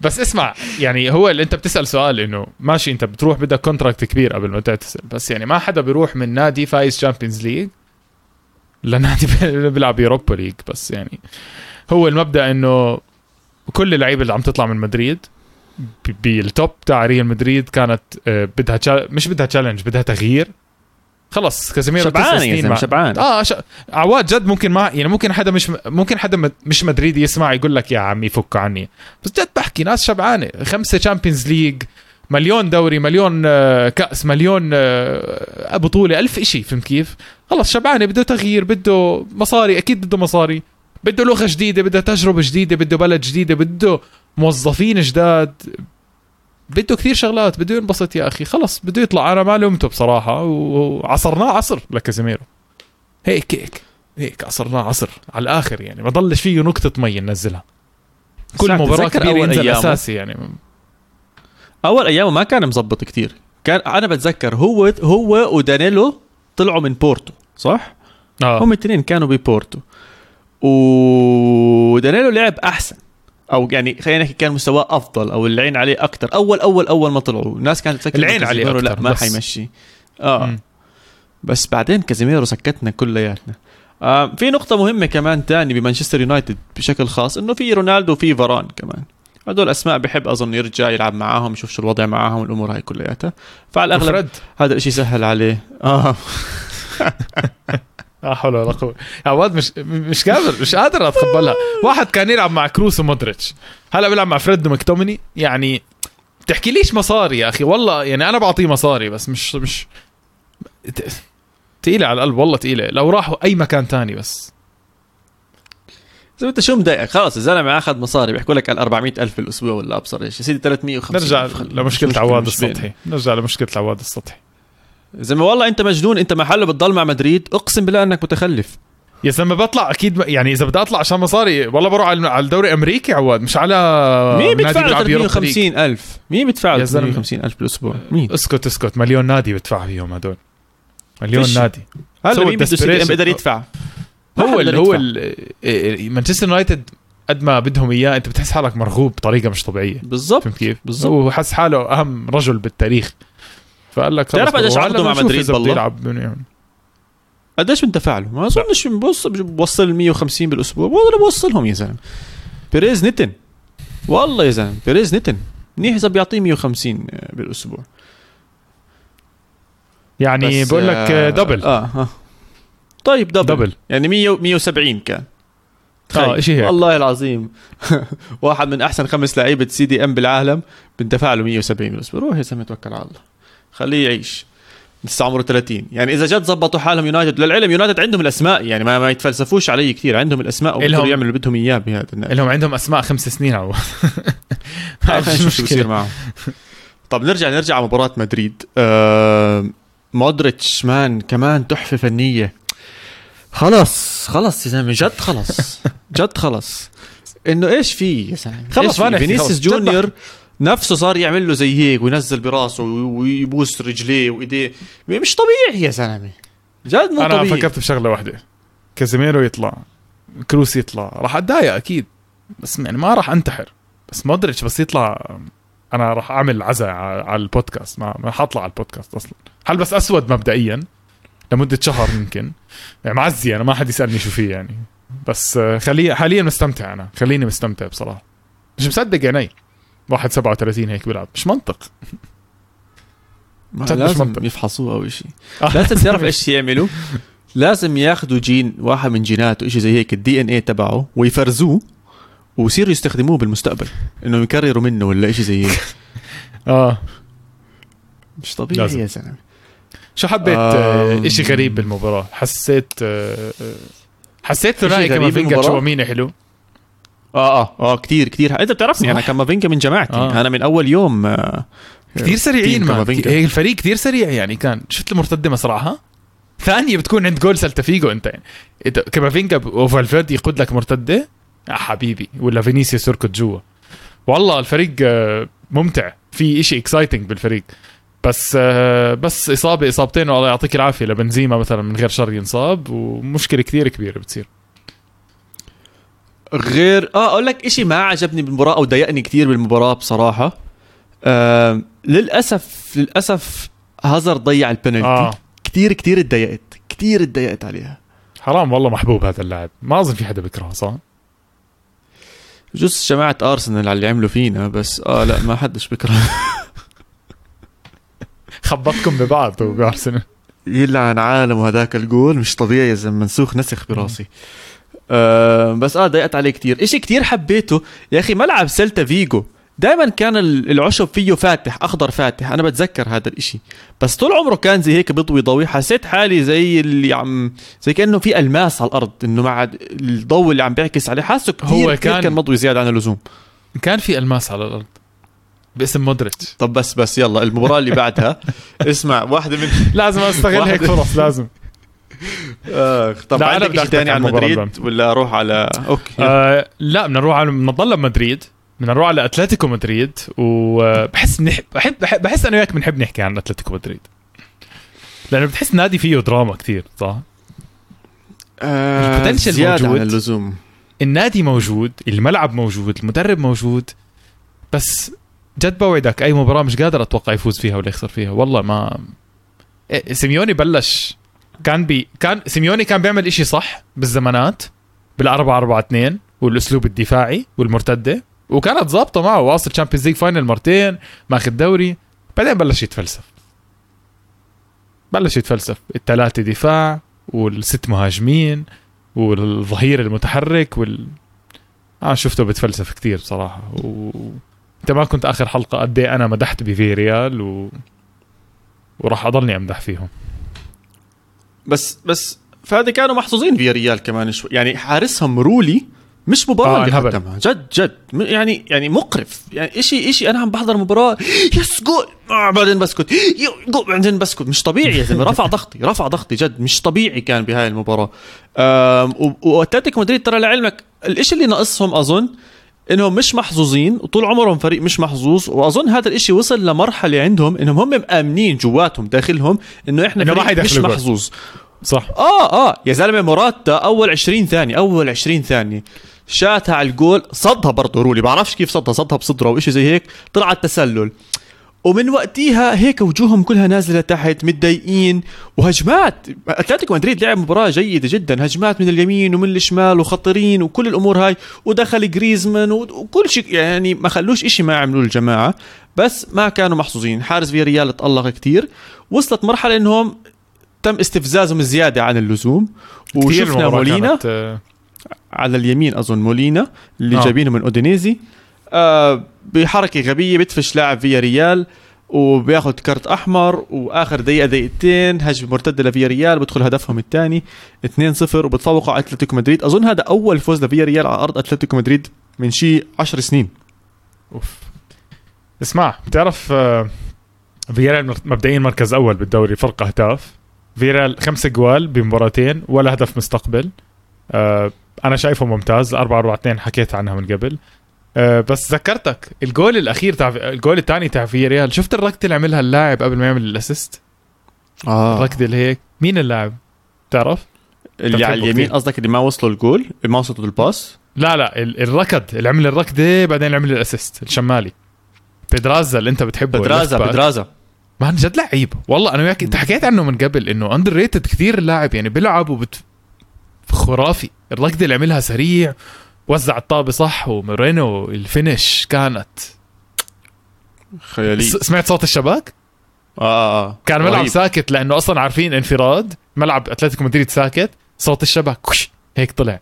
بس اسمع يعني هو اللي أنت بتسأل سؤال إنه ماشي أنت بتروح بدك contract كبير قبل ما تعتزل بس يعني ما حدا بيروح من نادي فايز Champions League لنادي بيلعب Europa League بس يعني هو المبدأ إنه كل اللعيبة اللي عم تطلع من مدريد بال top تاع ريال مدريد كانت آه، بدها. مش بدها challenge بدها تغيير. خلص كازيميرو شبعان يا سنين مع- شبعان. آه ش... عواد جد ممكن ما يعني ممكن حدا مش ممكن حدا مش مدريدي يسمع يقول لك يا عمي فك عني. بس جد بحكي ناس شبعانة. خمسة Champions League مليون دوري مليون آه، كأس مليون آه، بطولة ألف إشي فهمت كيف؟ خلص شبعانة بده تغيير بده مصاري أكيد بده مصاري. بده لغة جديدة بده تجربة جديدة بده بلد جديدة بده موظفين جداد. بده كثير شغلات بده ينبسط يا أخي. خلص بده يطلع. أنا ما لومته بصراحة وعصرناه عصر لكازيميرو. هيك هيك هيك عصرناه عصر على الآخر يعني. ما ضلش فيه نقطه مي ننزلها. كل مباراة كبيرة ينزل أيامه؟ أساسي يعني. أول أيامه ما كان مزبط كتير. كان أنا بتذكر هو هو ودانيلو طلعوا من بورتو صح؟ آه. هم الاثنين كانوا ببورتو. ودانيلو لعب أحسن. أو يعني خلينا نحكي كان مستواه أفضل أو العين عليه أكثر أول أول أول ما طلعوا. الناس كانت تفكر العين عليه كازيميرو لا أكتر، ما بس. حيمشي. آه. مم. بس بعدين كازيميرو سكتنا كلياتنا. آه في نقطة مهمة كمان تاني بمانشستر يونايتد بشكل خاص إنه في رونالدو وفي فاران كمان. هدول أسماء بحب أظن يرجع يلعب معاهم يشوف شو الوضع معاهم الأمور هاي كلياتها. فعلى الأغلب هذا الإشي سهل عليه. آه. لا حول ولا قوة. يا عواد مش مش قادر مش قادر أتقبلها. واحد كان يلعب مع كروس ومودريتش. هلا بيلعب مع فريد ومكتوميناي يعني تحكي ليش مصاري يا أخي؟ والله يعني أنا بعطيه مصاري بس مش مش تقيلة على القلب. والله تقيلة. لو راحوا أي مكان تاني بس. زي انت شو مضايقك؟ خلص الزلمة أخذ مصاري. بيحكوا لك على 400 ألف بالأسبوع ولا أبصر إيش. يا سيدي 350 نرجع مش عواد. السطحي. نرجع لمشكلة عواد السطحي. زلمه والله انت مجنون انت محله بتضل مع مدريد اقسم بالله انك متخلف يا زلمة بطلع أكيد يعني إذا بدي أطلع عشان مصاري والله بروح على الدوري الأمريكي عواد مش على مين بيدفع له بيلعب يوروبا ليج. 350 ألف مين بيدفع له زلمة. 350 ألف بالأسبوع مين اسكت اسكت مليون نادي بدفع فيهم هدول مليون. نادي هلا مين بده. بيقدر يدفع ما هو حدا ال هو. ال- إيه، مانشستر يونايتد قد ما بدهم إياه أنت بتحس حالك مرغوب بطريقة مش طبيعية بالضبط كيف؟ بالضبط. هو حس حاله أهم رجل بالتاريخ فقال لك تعرف قديش عقده مع مدريد بالله؟ يلعب من- يعني. قديش بندفع له؟ ما أظنش بوصل بوصل 150 بالأسبوع. ولا بوصلهم يا زلمة. بيريز نتن. والله يا زلمة بيريز نتن. منيح إذا بيعطيه 150 بالأسبوع. يعني بقول لك آه، double آه آه. طيب double, double يعني 100 170 كان. آه. شيء هيك. والله العظيم. واحد من أحسن خمس لعيبة CDM بالعالم بندفع له 170 بالأسبوع. روح يا زلمة توكل على الله. خليه يعيش. لسه عمره 30 يعني إذا جد زبطوا حالهم يونايتد للعلم يونايتد عندهم الأسماء. يعني ما, ما يتفلسفوش علي كثير عندهم الأسماء وبيقدروا يعملوا اللي بدهم إياه بهذا لهم عندهم أسماء خمس سنين خلينا نشوف شو بصير معهم؟ طب نرجع نرجع على مباراة مدريد. آه مودريتش man كمان تحفة فنية. خلص خلص يا زلمة جد خلص جد خلص إنه إيش في يا زلمة؟ خلص ما فينيسيوس جونيور نفسه صار يعمل له زي هيك وينزل براسه ويبوس رجليه وإيديه. مش طبيعي يا زلمة. جد مو أنا طبيعي. فكرت بشغلة واحدة. كازيميرو يطلع كروس يطلع. راح أتضايق أكيد بس يعني ما راح أنتحر. بس مودريتش بس يطلع أنا راح أعمل عزاء على البودكاست. ما ما حطلع على البودكاست أصلا. حلبس أسود مبدئيا؟ لمدة شهر يمكن. يعني معزي أنا ما حد يسألني شو فيه يعني. بس آه، خلي حاليا مستمتع أنا. خليني مستمتع بصراحة. مش مصدق عيني. واحد 37 هيك بيلعب. مش منطق. ما لازم منطق. يفحصوه أو شيء لازم تعرف إيش يعملوا. لازم ياخذوا جين واحد من جيناته شيء زي هيك الدي ان اي تبعه ويفرزوه ويصيروا يستخدموه بالمستقبل. إنه يكرروا منه ولا شيء زي هيك. آه. مش طبيعي لازم. يا زلمة. شو حبيت. آه إشي غريب بالمباراة؟ حسيت آه آه، حسيت ثنائي كامافينجا بالمباراة؟ تشواميني حلو. آه آه. آه كثير كثير أنت بتعرفني. أنا صح. كامافينجا من جماعتي. آه. آه. أنا من أول يوم آه كثير سريعين ما كامافينجا. هيك الفريق كثير سريع يعني. كان شفت المرتدة مسرعها ثانية بتكون عند جول سيلتا فيجو أنت. يعني كامافينجا ب- وفالفيردي يقود لك مرتدة؟ يا حبيبي. ولا فينيسيوس يركض جوا. والله الفريق آه، ممتع. في إشي exciting بالفريق. بس آه، بس إصابة إصابتين والله يعطيك العافية لبنزيما مثلا من غير شر ينصاب. ومشكلة كثير كبيرة بتصير. غير آه أقول لك شيء ما عجبني بالمباراة أو ضايقني كثير بالمباراة بصراحة. آه للأسف للأسف هازارد ضيع البنالتي. آه. كثير كثير تضايقت كثير تضايقت عليها. حرام والله محبوب هذا اللاعب. ما أظن في حدا بيكرهه صح؟ جزء جماعة أرسنال على اللي عملوا فينا بس آه لا ما حدش بكره خبطكم ببعض وبأرسنال. يلعن عالم وهداك الجول. مش طبيعي يا زلمة منسوخ نسخ براسي. آه بس آه ضايقت عليه كتير. إشي كتير حبيته. يا أخي ملعب سيلتا فيجو دائما كان ال- العشب فيه فاتح أخضر فاتح. أنا بتذكر هذا الإشي. بس طول عمره كان زي هيك بيضوي ضوي. حسيت حالي زي اللي عم زي كأنه في ألماس على الأرض إنه مع الضوء اللي عم بيعكس عليه. حاسه كتير هو كان كان- كان مضوي زيادة عن اللزوم. كان في ألماس على الأرض باسم مودريتش. طب بس بس يلا المباراة اللي بعدها. اسمع واحدة من لازم أستغل هيك فرص لازم. آه طب عندك شيء ثاني عن مدريد. ولا أروح على okay آه لا بدنا نروح على بدنا نضل بمدريد بدنا نروح على أتلتيكو مدريد وبحس نح... بحب بحب بحس أنا وياك بنحب نحكي عن أتلتيكو مدريد لأنه بتحس نادي فيه دراما كثير صح؟ آه ال potential زيادة موجود. عن اللزوم النادي موجود الملعب موجود المدرب موجود بس جد بوعدك أي مباراة مش قادر أتوقع يفوز فيها ولا يخسر فيها والله ما إيه، سيميوني بلش كان بي كان سيميوني كان بيعمل إشي صح بالزمانات بالأربعة أربعة اثنين والأسلوب الدفاعي والمرتدة وكانت ظابطة معه واصل تشامبيونز ليج final مرتين ماخذ دوري بعدين بلش يتفلسف. بلش يتفلسف. الثلاثة دفاع والست مهاجمين والظهير المتحرك وال أنا شفته بتفلسف كثير بصراحة. و... انت ما كنت آخر حلقة قد إيه أنا مدحت بفيريال و... وراح أضلني أمدح فيهم. بس بس فهذا كانوا محظوظين. فيريال كمان شوي. يعني حارسهم رولي مش مباراة آه، اللي جد جد. يعني يعني مقرف. يعني إشي إشي أنا عم بحضر مباراة. yes جول. آه بعدين بسكت. جول. بعدين بسكت. مش طبيعي يا زلمة. رفع ضغطي رفع ضغطي جد. مش طبيعي كان بهاي و- وأتلتيكو مدريد ترى لعلمك الإشي اللي ناقصهم أظن إنهم مش محظوظين. وطول عمرهم فريق مش محظوظ. وأظن هذا الإشي وصل لمرحلة عندهم إنهم هم مأمنين جواتهم داخلهم إنه إحنا إنه فريق مش. محظوظ. صح. آه آه. يا زلمة موراتا أول 20 ثانية أول 20 ثانية. شاتها على الجول صدها برضه رولي بعرفش كيف صدها صدها بصدرة أو شيء زي هيك طلع التسلل ومن وقتها هيك وجوههم كلها نازلة تحت متضايقين. وهجمات أتلتيكو مدريد لعب مباراة جيدة جدا هجمات من اليمين ومن الشمال وخطرين وكل الأمور هاي. ودخل جريزمان وكل شيء يعني ما خلوش إشي ما عملوه الجماعة. بس ما كانوا محظوظين. حارس في ريال تألق كتير. وصلت مرحلة إنهم تم استفزازهم زيادة عن اللزوم. وشفنا مولينا كانت، آه، على اليمين أظن مولينا اللي آه. جايبينه من أودينيزي. آه بحركة غبية بتفش لاعب فيا ريال وبياخذ كرت أحمر وآخر دقيقة دقيقتين هجمة مرتدة لفيا ريال بدخل هدفهم الثاني 2-0 وبتفوقوا على أتلتيكو مدريد. أظن هذا أول فوز لفيا ريال على أرض أتلتيكو مدريد من شي 10 سنين. أوف. اسمع بتعرف آه، فيريال مبدئيا مركز أول بالدوري فرق اهداف فيريال خمسة جوال بمباراتين ولا هدف مستقبل. آه أنا شايفه ممتاز. 4 4 2 حكيت عنها من قبل. آه بس ذكرتك الجول الأخير تاع الجول الثاني تاع فيريال شفت الركضه اللي عملها اللاعب قبل ما يعمل ال assist؟ آه. الركضه اللي هيك. مين اللاعب؟ بتعرف اللي على اليمين. قصدك اللي ما وصلوا الجول؟ اللي ما وصلوا ال pass لا لا ال- الركض اللي عمل الركضه بعدين عمل ال assist الشمالي. بيدرازا اللي أنت بتحبه بدرازا الليفت بدرازا مان جد لعيب. والله أنا وياك أنت حكيت عنه من قبل إنه underrated كثير اللاعب يعني بيلعب وبت خرافي. الركضه اللي عملها سريع وزع الطابة صح ومورينو ال finish كانت. خيالي. سمعت صوت الشباك؟ آه آه آه. كان ملعب رهيب. ساكت لأنه أصلا عارفين انفراد. ملعب أتلتيكو مدريد ساكت صوت الشبك كش هيك طلع.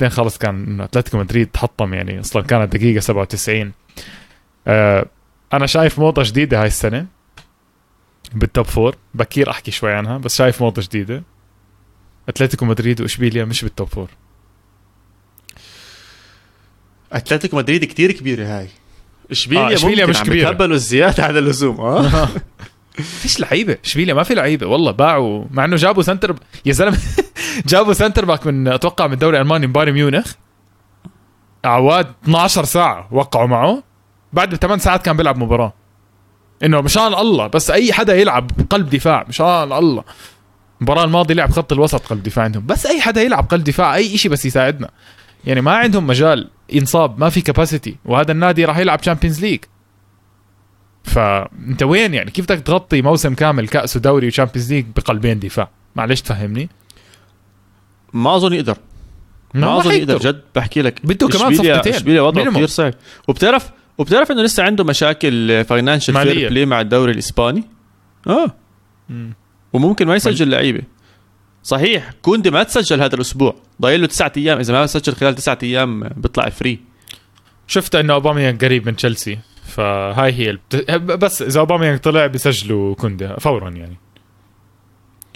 بعدين خلص كان إنه أتلتيكو مدريد تحطم يعني أصلا كانت دقيقة 97 آه أنا شايف موضة جديده هاي السنة. بال top four بكير أحكي شوي عنها بس شايف موضة جديدة. أتلتيكو مدريد وإشبيليا مش بالتوب فور أتلتيكو مدريد كتير كبيرة هاي. إشبيليا آه، إشبيليا ممكن مش عم كبيرة. بتهبلوا زياده على اللزوم. آه. فيش لعيبة. إشبيليا ما في لعيبة. والله باعوا مع إنه جابوا center يا زلمة جابوا center back من أتوقع من الدوري الالماني من بايرن ميونخ. عواد 12 ساعة وقعوا معه. بعد 8 ساعات كان بيلعب مباراة. إنه مشان الله بس أي حدا يلعب قلب دفاع مشان الله. المباراة الماضية لعب خط الوسط قلب دفاع عندهم. بس أي حدا يلعب قلب دفاع أي شيء بس يساعدنا. يعني ما عندهم مجال ينصاب ما في capacity وهذا النادي راح يلعب تشامبيونز ليج فانت وين يعني؟ كيف بدك تغطي موسم كامل كأس ودوري وشامبيونز ليج بقلبين دفاع؟ معلش تفهمني. ما أظن يقدر. ما أظن يقدر. جد. بحكي لك بده كمان صفقتين. إشبيليا وضعه. كثير صعب. وبتعرف وبتعرف إنه لسه عنده مشاكل financial. fair play مع الدوري الإسباني؟ آه. مم. وممكن ما يسجل لعيبة. صحيح كوندي ما تسجل هذا الأسبوع. ضايل له تسعة أيام. إذا ما سجل خلال تسعة أيام بيطلع free شفت إنه اوباميانغ قريب من تشيلسي فهاي هي البت... بس إذا اوباميانغ طلع بيسجلوا كوندي فورا يعني.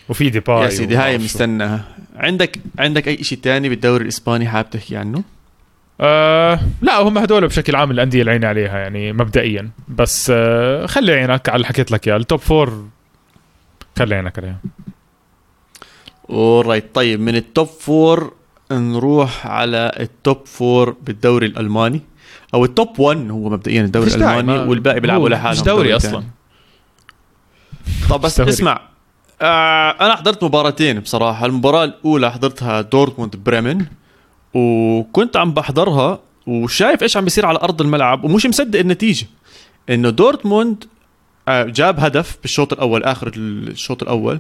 وديباي يا سيدي هاي. مستناها عندك عندك أي شيء تاني بالدوري الإسباني حابب تحكي عنه؟ آه لا هم هدول بشكل عام الأندية اللي عيني عليها يعني مبدئيا. بس آه خلي عينك على اللي حكيت لك إياه. ال top four خلي عينك عليها. alright طيب من ال top four نروح على ال top four بالدوري الألماني. أو ال top 1 هو مبدئيا الدوري الألماني ما- والباقي بيلعبوا لحالهم مش دوري أصلا. طب بس دوري. اسمع آه أنا حضرت مباراتين بصراحة. المباراة الأولى حضرتها دورتموند بريمن. وكنت عم بحضرها وشايف إيش عم بيصير على أرض الملعب ومش مصدق النتيجة. إنه دورتموند آه، جاب هدف بالشوط الأول آخر الشوط الأول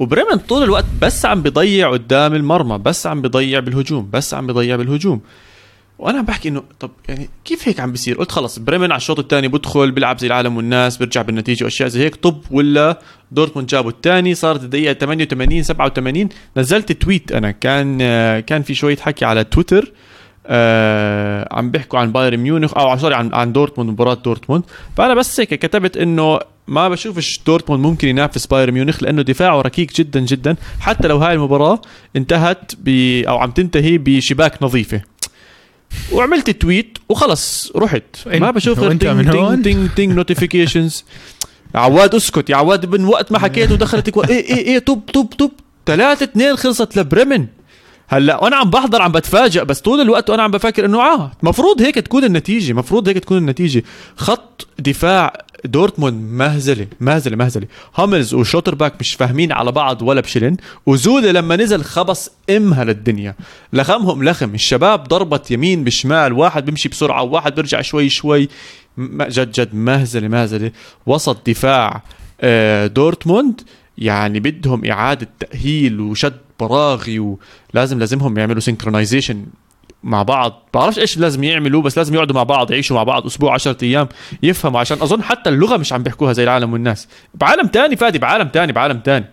وبريمن طول الوقت بس عم بيضيع قدام المرمى بس عم بيضيع بالهجوم بس عم بيضيع بالهجوم. وأنا عم بحكي إنه طب يعني كيف هيك عم بيصير؟ قلت خلص بريمن على الشوط الثاني بدخل بيلعب زي العالم والناس بيرجع بالنتيجة وأشياء زي هيك طب ولا دورتموند جابوا الثاني؟ صارت الدقيقة 88 87 نزلت tweet أنا كان كان في شوية حكي على تويتر آه عم بيحكوا عن بايرن ميونخ أو sorry عن عن دورتموند مباراة دورتموند. فأنا بس هيك كتبت إنه ما بشوفش دورتموند ممكن ينافس بايرن ميونخ لأنه دفاعه ركيك جدا جدا. حتى لو هاي المباراة انتهت ب أو عم تنتهي بشباك نظيفة. وعملت tweet وخلص رحت ما بشوف غير تينج؟ تينج تينج تينج notifications عواد اسكت يا عواد من وقت ما حكيت ودخلت. إيه إيه إيه طب طب طب 3 2 خلصت لبريمن هلا وأنا عم بحضر عم بتفاجئ بس طول الوقت وأنا عم بفكر إنه آه مفروض هيك تكون النتيجة مفروض هيك تكون النتيجة. خط دفاع دورتموند مهزلة مهزلة مهزلة. هاملز وشوتر باك مش فاهمين على بعض ولا بشلن وزودة لما نزل خبص امها للدنيا لخمهم لخم الشباب ضربت يمين بشمال واحد بيمشي بسرعة وواحد بيرجع شوي شوي. جد جد مهزلة مهزلة. وسط دفاع آه، دورتموند يعني بدهم إعادة تأهيل وشد براغي ولازم لازمهم يعملوا synchronization مع بعض. بعرفش إيش لازم يعملوا بس لازم يقعدوا مع بعض يعيشوا مع بعض أسبوع 10 أيام يفهموا عشان أظن حتى اللغة مش عم بيحكوها زي العالم والناس. بعالم تاني فادي بعالم تاني بعالم تاني.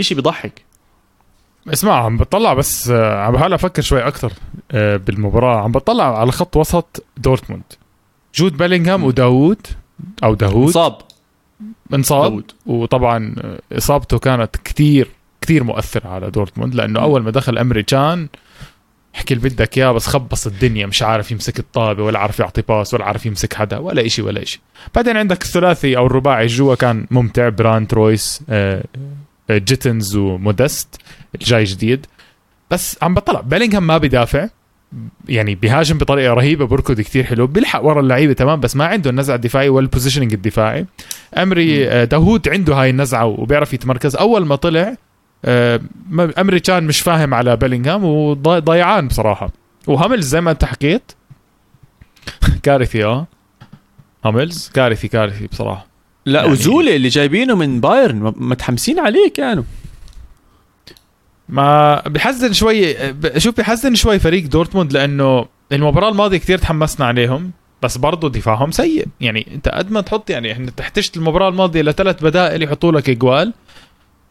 إشي بيضحك. اسمع عم بطلع بس آه، عم بحاول أفكر شوي أكثر آه، بالمباراة. عم بطلع على خط وسط دورتموند. جود بيلينغهام وداوود أو داوود. صاب إنصاب. داوود. وطبعا آه، إصابته كانت كثير كثير مؤثره على دورتموند لأنه أول ما دخل أمري كان احكي اللي بدك إياه بس خبص الدنيا مش عارف يمسك الطابة ولا عارف يعطي pass ولا عارف يمسك حدا ولا إشي ولا إشي. بعدين عندك الثلاثي أو الرباعي جوا كان ممتع براند رويس آه، آه، جيتنز ومودست الجاي جديد. بس عم بطلع. بيلينغهام ما بيدافع يعني بيهاجم بطريقة رهيبة بركض كتير حلو. بيلحق ورا اللعيبة تمام بس ما عنده النزعه الدفاعيه ولا ال positioning الدفاعي. أمري آه، داوود عنده هاي النزعة وبيعرف يتمركز. أول ما طلع امري كان مش فاهم على بيلينغهام وضيعان بصراحة. وهاملز زي ما أنت حكيت كارثي آه. هاملز كارثي كارثي بصراحة. لا يعني- وزولي اللي جايبينه من بايرن متحمسين عليه كانوا. ما بحزن شوي شوف بحزن شوي فريق دورتموند لأنه المباراة الماضية كثير تحمسنا عليهم بس برضه دفاعهم سيء. يعني أنت قد ما تحط يعني إحنا تحتشت المباراة الماضية لثلاث بدائل يحطوا لك إجوال. آه،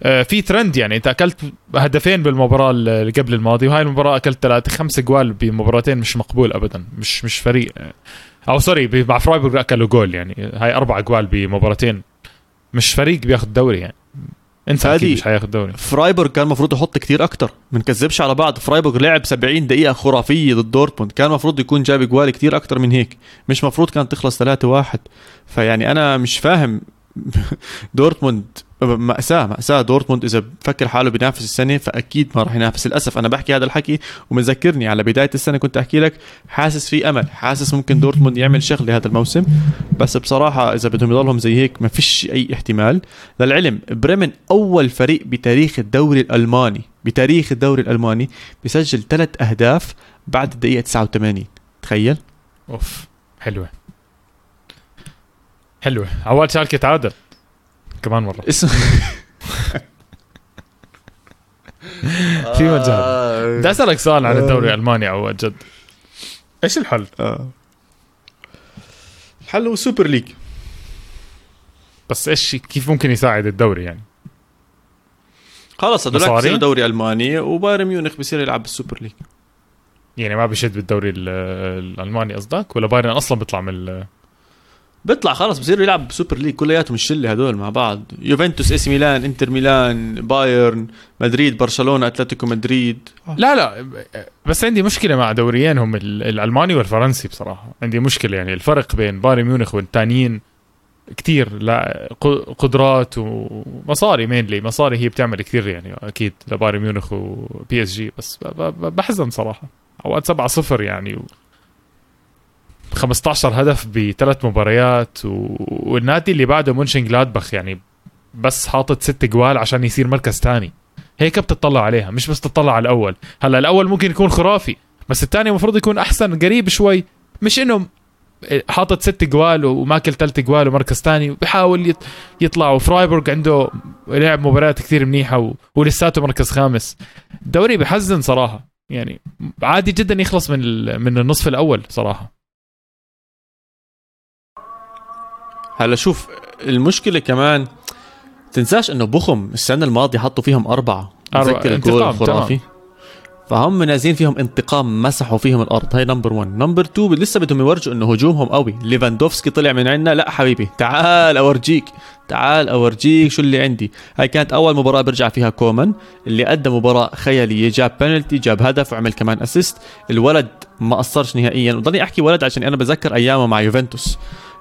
في ترند يعني انت أكلت هدفين بالمباراة اللي قبل الماضي وهاي المباراة أكلت ثلاثة خمس اجوال بمباراتين مش مقبول ابدا مش مش فريق أو سوري مع فرايبورغ أكلوا جول يعني هاي أربع اجوال بمباراتين مش فريق بياخذ دوري يعني. فادي، أكيد مش حياخذ دوري. فرايبورغ كان المفروض يحط كتير أكتر ما نكذبش على بعض فرايبورغ لعب 70 دقيقة خرافية ضد دورتموند كان المفروض يكون جاب جوال كتير أكتر من هيك مش مفروض كانت تخلص 3 1 فيعني أنا مش فاهم دورتموند مأساة مأساة. دورتموند إذا بفكر حاله بينافس السنة فأكيد ما راح ينافس للأسف. أنا بحكي هذا الحكي ومذكرني على بداية السنة كنت أحكي لك حاسس في أمل حاسس ممكن دورتموند يعمل شغلة هذا الموسم. بس بصراحة إذا بدهم يضلهم زي هيك ما فيش أي احتمال. للعلم بريمن أول فريق بتاريخ الدوري الألماني بتاريخ الدوري الألماني بيسجل ثلاث أهداف بعد الدقيقة 89 تخيل؟ أوف حلوة. حلوة عواد شالكه تعادل كمان مرة. اسم. في مجال. بدي أسألك سؤال عن الدوري الألماني عواد جد. إيش الحل؟ آه. الحل هو Super League بس إيش كيف ممكن يساعد الدوري يعني؟ خلص هدول؟ بصيروا دوري ألماني وبايرن ميونخ بصير يلعب بال Super League. يعني ما بيشد بالدوري ال- الألماني قصدك؟ ولا بايرن أصلا بيطلع من بيطلع خلص بصير يلعب بال Super League كلياتهم الشلة هدول مع بعض. يوفنتوس إي سي ميلان إنتر ميلان بايرن مدريد برشلونة أتلتيكو مدريد. لا لا بس عندي مشكلة مع دوريينهم ال- الألماني والفرنسي بصراحة. عندي مشكلة يعني الفرق بين بايرن ميونخ والتانيين كتير لا ق- قدرات ومصاري mainly مصاري هي بتعمل كثير يعني أكيد لبايرن ميونخ و PSG بس ب- ب- بحزن صراحة. أوقات 7 0 يعني 15 هدف بثلاث مباريات و... والنادي اللي بعده مونشن جلادباخ يعني بس حاطط ست جوال عشان يصير مركز تاني. هيك بتطلع عليها مش بس تطلع على الأول. هلأ الأول ممكن يكون خرافي بس الثاني المفروض يكون أحسن قريب شوي. مش إنه حاطط ست جوال وماكل ثلاث جوال ومركز ثاني وبحاول يطلع. وفرايبورغ عنده لعب مباريات كثير منيحة ولساته مركز خامس. الدوري بحزن صراحة يعني عادي جدا يخلص من من النصف الأول صراحة. هلا شوف المشكلة كمان تنساش إنه بوخوم السنة الماضية حطوا فيهم أربعة. أربعة. الجول الخرافي فهم نازلين فيهم انتقام مسحوا فيهم الأرض. هاي number 1 number 2 لسه بدهم يورجوا إنه هجومهم قوي. ليفاندوفسكي طلع من عندنا لا حبيبي تعال أورجيك تعال أورجيك شو اللي عندي. هاي كانت أول مباراة برجع فيها كومان اللي قدم مباراة خيالية جاب بنالتي جاب هدف وعمل كمان assist الولد ما قصرش نهائيا. وضلني أحكي ولد عشان أنا بذكر أيامه مع يوفنتوس.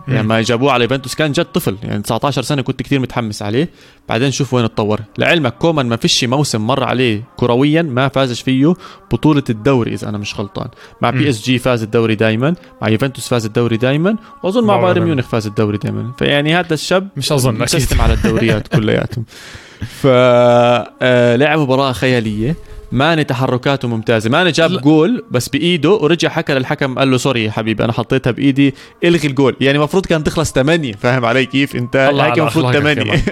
يعني ما جابوه على يوفنتوس. كان جد طفل يعني 19 سنة كنت كثير متحمس عليه. بعدين شوف وين اتطور. لعلمك كومان ما فيش موسم مر عليه كرويا ما فازش فيه بطولة الدوري إذا أنا مش غلطان. مع PSG فاز الدوري دائما مع يوفنتوس فاز الدوري دائما وأظن مع بايرن ميونخ فاز الدوري دائما فيعني هذا الشاب مش أظن مسيستم على الدوريات كلياتهم. فلعب آه، مباراة خيالية. ماني تحركاته ممتازة. ماني جاب لا. جول بس بإيده ورجع حكى للحكم قال له sorry يا حبيبي أنا حطيتها بإيدي إلغي الجول. يعني المفروض كان تخلص 8 فاهم علي كيف؟ أنت هيك المفروض 8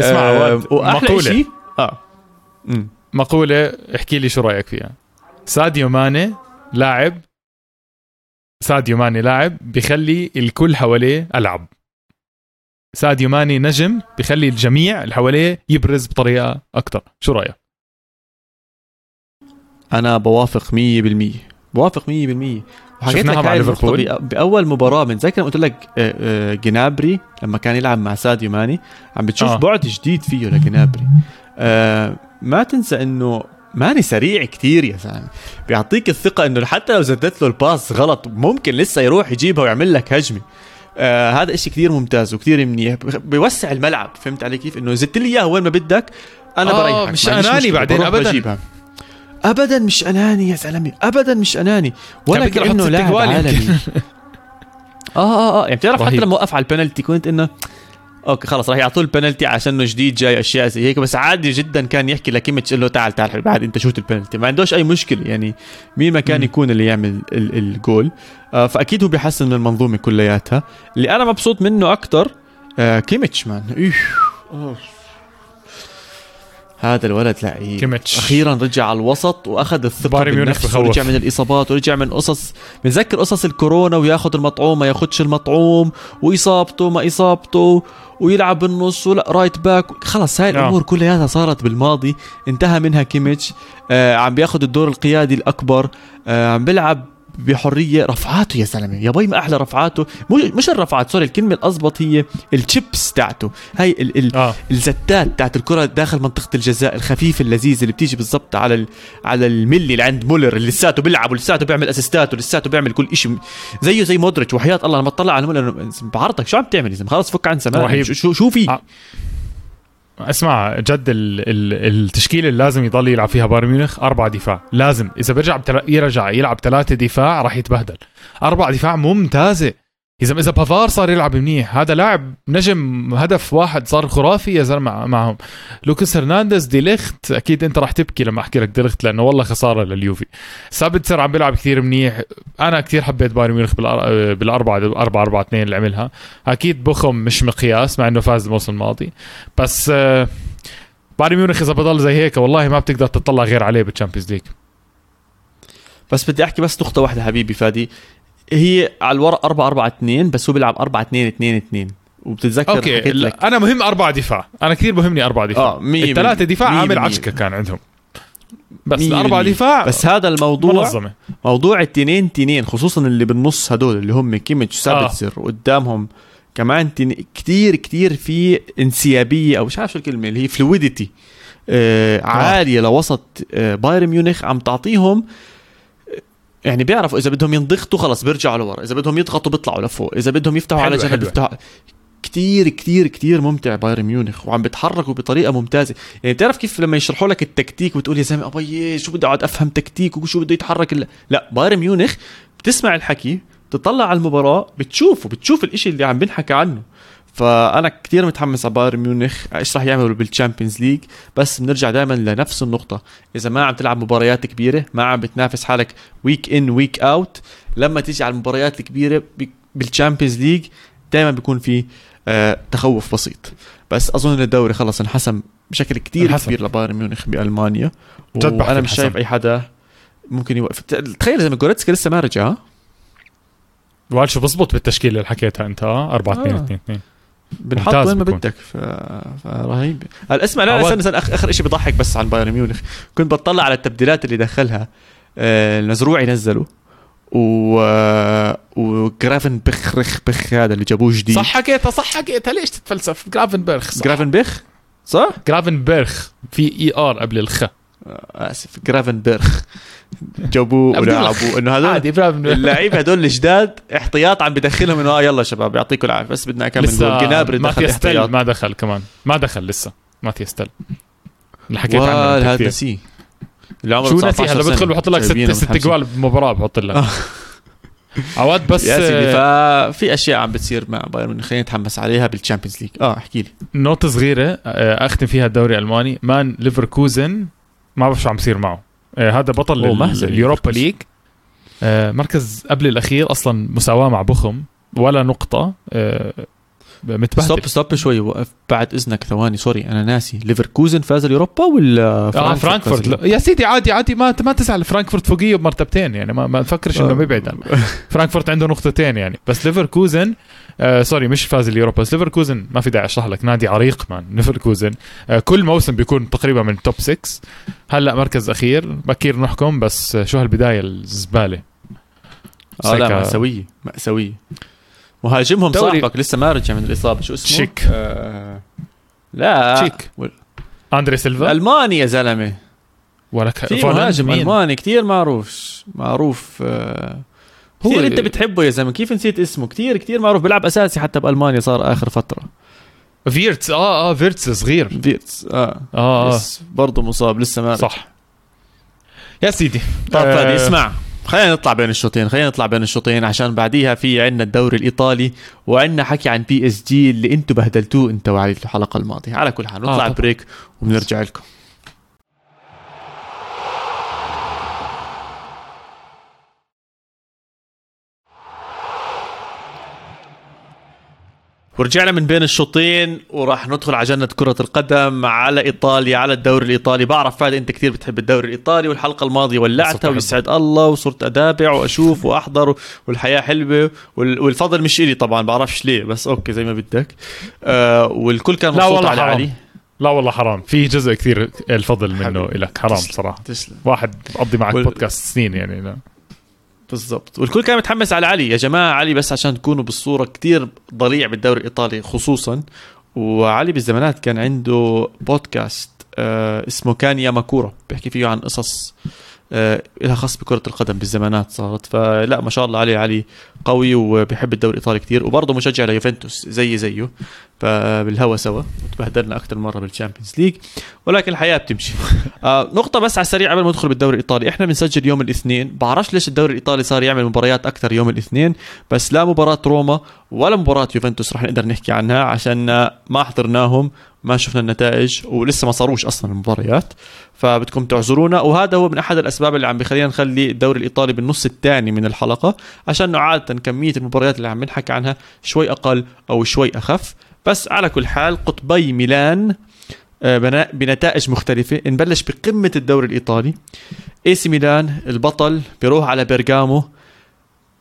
اسمع آه وأحلى شيء آه. مم. مقولة احكي لي شو رأيك فيها. ساديو ماني لاعب ساديو ماني لاعب بخلي الكل حواليه ألعب. ساديو ماني نجم بخلي الجميع اللي حواليه يبرز بطريقة أكثر شو رأيك؟ أنا بوافق 100% بوافق 100% وحكيت لك مع ليفربول. بأول مباراة بنتذكر قلت لك آه، آه، جنابري لما كان يلعب مع ساديو ماني عم بتشوف آه. بعد جديد فيه لجنابري. آه ما تنسى إنه ماني سريع كتير يا زلمة. بيعطيك الثقة إنه حتى لو زدت له الباس غلط ممكن لسه يروح يجيبها ويعمل لك هجمة. آه هذا إشي كثير ممتاز وكثير منيح. بيوسع الملعب. فهمت علي كيف؟ إنه زدت لي اياه وين ما بدك أنا آه بريحك. مش أناني بعدين ابدا. بجيبها. ابدا مش أناني يا زلمة ابدا مش أناني. ولا كأنه لاعب عالمي. آه آه آه. يعني بتعرف حتى لما وقف على البنالتي كنت إنه okay خلص راح يعطوه البنالتي عشان جديد جاي أشياء زي هيك. بس عادي جدا كان يحكي لكيميتش له تعال تعال بعد أنت شوت البنالتي. ما عندوش أي مشكلة يعني. مين ما كان يكون اللي يعمل الجول. آه فأكيد هو بيحسن من المنظومة كلياتها. اللي أنا مبسوط منه أكثر آه كيميتش man هذا الولد لعيب كيميتش. أخيرا رجع على الوسط وأخذ الثقة بالنفس ورجع من الإصابات ورجع من قصص بنذكر قصص الكورونا وياخذ المطعوم ما ياخذش المطعوم وإصابته ما إصابته ويلعب بالنص ولا right back خلص هاي نعم. الأمور كلها صارت بالماضي انتهى منها كيميتش. آه عم بياخذ الدور القيادي الأكبر. آه عم بيلعب بحرية رفعاته يا زلمة. يا بي ما أحلى رفعاته. مش الرفعات sorry الكلمة الاضبط هي الشيبس تاعته. هاي ال ال آه. الزتات تاعت الكرة داخل منطقة الجزاء الخفيفه اللذيذه اللي بتيجي بالضبط على ال على الملي اللي عند مولر اللي لساته بيلعب ولساته بيعمل أسيستات ولساته بيعمل كل شيء زيه زي مودريتش وحياة الله لما تطلع على مولر بعرضك شو عم تعمل يا زلمة؟ خلص فك عن سمانا. شو شو في؟ آه. اسمع جد ال ال التشكيله اللي لازم يضل يلعب فيها بايرن ميونخ أربع دفاع. لازم. إذا بيرجع بتل... يرجع يلعب ثلاثة دفاع راح يتبهدل. أربع دفاع ممتازة. إذا إذا بافار صار يلعب منيح هذا لاعب نجم هدف واحد صار خرافي يا زلمة معهم. لوكاس هرنانديز دي ليخت أكيد أنت راح تبكي لما أحكي لك دي ليخت لأنه والله خسارة لليوفي. سابتسر عم بيلعب كثير منيح. أنا كثير حبيت بايرن ميونخ بالاربعه 4 4 2 اللي عملها. أكيد بوخوم مش مقياس مع إنه فاز الموسم الماضي. بس آه، بايرن ميونخ إذا بضل زي هيك والله ما بتقدر تطلع غير عليه بال Champions League. بس بدي أحكي بس نقطة واحدة حبيبي فادي. هي على الورق 4 4 2 بس هو بيلعب 4 2 2 2 وبتتذكر okay لك. أنا مهم أربع دفاع. أنا كثير بهمني أربع دفاع. آه الثلاثة دفاع عامل عشكه كان عندهم. بس الاربع دفاع بس هذا الموضوع منظمة. موضوع التنين تنين خصوصا اللي بالنص هدول اللي هم كيميتش سابتسر آه. قدامهم. كمان كثير كثير في انسيابية أو مش عارف شو الكلمة اللي هي fluidity آه, آه. عالية لوسط آه بايرن ميونخ عم تعطيهم يعني بيعرفوا إذا بدهم ينضغطوا خلص بيرجعوا لورا إذا بدهم يضغطوا بيطلعوا لفوق إذا بدهم يفتحوا على جنب بيفتحوا. كتير كتير كتير ممتع بايرن ميونخ وعم بيتحركوا بطريقة ممتازة. يعني بتعرف كيف لما يشرحوا لك التكتيك وتقول يا زلمة أبي شو بدي أقعد أفهم تكتيك وشو بده يتحرك لا بايرن ميونخ بتسمع الحكي بتطلع على المباراة بتشوفه بتشوف الإشي اللي عم بنحكى عنه. فأنا كثير متحمس على بايرن ميونخ إيش راح يعملوا بال Champions League بس بنرجع دائما لنفس النقطة إذا ما عم تلعب مباريات كبيرة ما عم بتنافس حالك week in week out لما تيجي على المباريات الكبيرة بال Champions League دائما بيكون في آه تخوف بسيط بس أظن الدوري خلص انحسم بشكل انحسم. كبير لبايرن ميونخ بألمانيا وأنا مش. شايف أي حدا ممكن يوقف تخيل إذا جوريتسكا لسه ما رجع ها؟ وقال شو بزبط بالتشكيلة اللي حكيتها أنت آه 4 2 آه. 2 2 بنحط وين ما. بدك. ف... فرهيب هلا اسمع لا. استنى استنى آخر, آخر شيء بضحك بس عن بايرن ميونخ. كنت بطلع على التبديلات اللي دخلها آه، النزروعي نزله و وجرافن بخ رخ بخ هذا اللي جابوه جديد. صح حكيتها صح حكيتها ليش تتفلسف؟ جرافنبرغ صح. جرافن بخ صح؟ جرافنبرغ في اي ار قبل الخ. آسف جرافن بيرخ جابوه ولعبوه. إنه هذول عادي اللعيبه هدول الجداد احتياط عم بدخلهم إنه آه يلا شباب يعطيكم العافية بس بدنا كم لسه جنابري دخل احتياط. ما دخل كمان. ما دخل لسه ماتياس تل اللي حكيت عنه هذا. نسيه اللي عمره شو 19 نسي هلا. بدخل بحط لك ست ست 50. جوال بمباراة بحط لك. عواد بس يا سيدي آه، ففي أشياء عم بتصير مع بايرن ميونخ. خلينا نتحمس عليها بال Champions League. آه احكي لي. نوتة صغيرة آه، أختم فيها الدوري الألماني. man ليفركوزن ما بعرف شو عم بيصير معه. آه، هذا بطل ال Europa. League. آه، مركز قبل الأخير أصلا مساواة مع بوخوم ولا نقطة. آه، متبهدل. stop stop شوي وقف بعد إذنك ثواني sorry أنا ناسي. ليفركوزن فاز ال Europa ولا آه فرانكفورت؟ فاز لا. يا سيدي عادي عادي ما ما تزعل. فرانكفورت فوقية بمرتبتين يعني ما, ما تفكرش إنه آه. مبعد عنه. فرانكفورت عنده نقطتين يعني. بس ليفركوزن آه sorry مش فاز ال Europa بس ليفركوزن ما في داعي أشرح لك. نادي عريق man ليفركوزن. آه كل موسم بيكون تقريبا من top 6 هلأ مركز أخير بكير نحكم بس آه، شو هالبداية الزبالة؟ آه لا مأساوية مأساوية. مهاجمهم دوري- صاحبك لسه ما رجع من الإصابة. شو اسمه؟ شيك. آه لا. شيك. وال- أندري سيلفا؟ الألماني يا زلمة. ولا ك... في مهاجم مين؟ ألماني كتير معروف. معروف آه هو- كثير انت بتحبه يا زلمة. كيف نسيت اسمه؟ كتير كتير معروف. بيلعب أساسي حتى بألمانيا صار آخر فترة. فيرتس آه آه فيرتس صغير. فيرتس آه. آه, آه. بس برضه مصاب لسه ما. صح. يا سيدي. طيب آه، اسمع. خلينا نطلع بين الشوطين خلينا نطلع بين الشوطين عشان بعديها في عندنا الدوري الإيطالي وعندنا حكي عن PSG اللي أنتم بهدلتوه انت وعلي في الحلقة الماضية على كل حال نطلع. آه break وبنرجع لكم ورجعنا من بين الشوطين وراح ندخل على جنة كرة القدم على إيطاليا على الدوري الإيطالي بعرف فادي أنت كثير بتحب الدوري الإيطالي والحلقة الماضية ولعتها. ويسعد الله وصرت أتابع وأشوف وأحضر والحياة حلوة وال- والفضل مش إلي طبعا بعرفش ليه بس أوكي زي ما بدك آه والكل كان مبسوط على حرام. علي لا والله حرام في جزء كثير الفضل منه. لك حرام تسلم. صراحة تسلم واحد بقضي معك وال- بودكاست سنين يعني لا. بالضبط. والكل كان متحمس على علي. يا جماعة علي بس عشان تكونوا بالصورة كتير ضليع بالدوري الإيطالي خصوصا. وعلي بالزمانات كان عنده بودكاست آه اسمه كان يا ماكورة. بيحكي فيه عن قصص لها خاص بكرة القدم بالزمانات صارت. فلا ما شاء الله علي علي قوي وبيحب الدوري الإيطالي كتير وبرضه مشجع ليوفنتوس زيي زيه. فبالهوا سوا وتبهدلنا أكثر مرة بال Champions League ولكن الحياة بتمشي. آه نقطة بس على السريع قبل ما ندخل بالدوري الإيطالي. إحنا بنسجل يوم الاثنين. بعرفش ليش الدوري الإيطالي صار يعمل مباريات أكثر يوم الاثنين بس لا مباراة روما ولا مباراة يوفنتوس رح نقدر نحكي عنها عشان ما حضرناهم ما شفنا النتائج ولسه ما صاروش أصلا المباريات. فبدكم تعذرونا. وهذا هو من أحد الأسباب اللي عم بخلينا نخلي الدوري الإيطالي بالنص الثاني من الحلقة عشان إنه عادة كمية المباريات اللي عم نحكي عنها شوي أقل أو شوي أخف. بس على كل حال قطبي ميلان آه، بنتائج مختلفة. نبلش بقمة الدوري الإيطالي. AC ميلان البطل بيروح على بيرغامو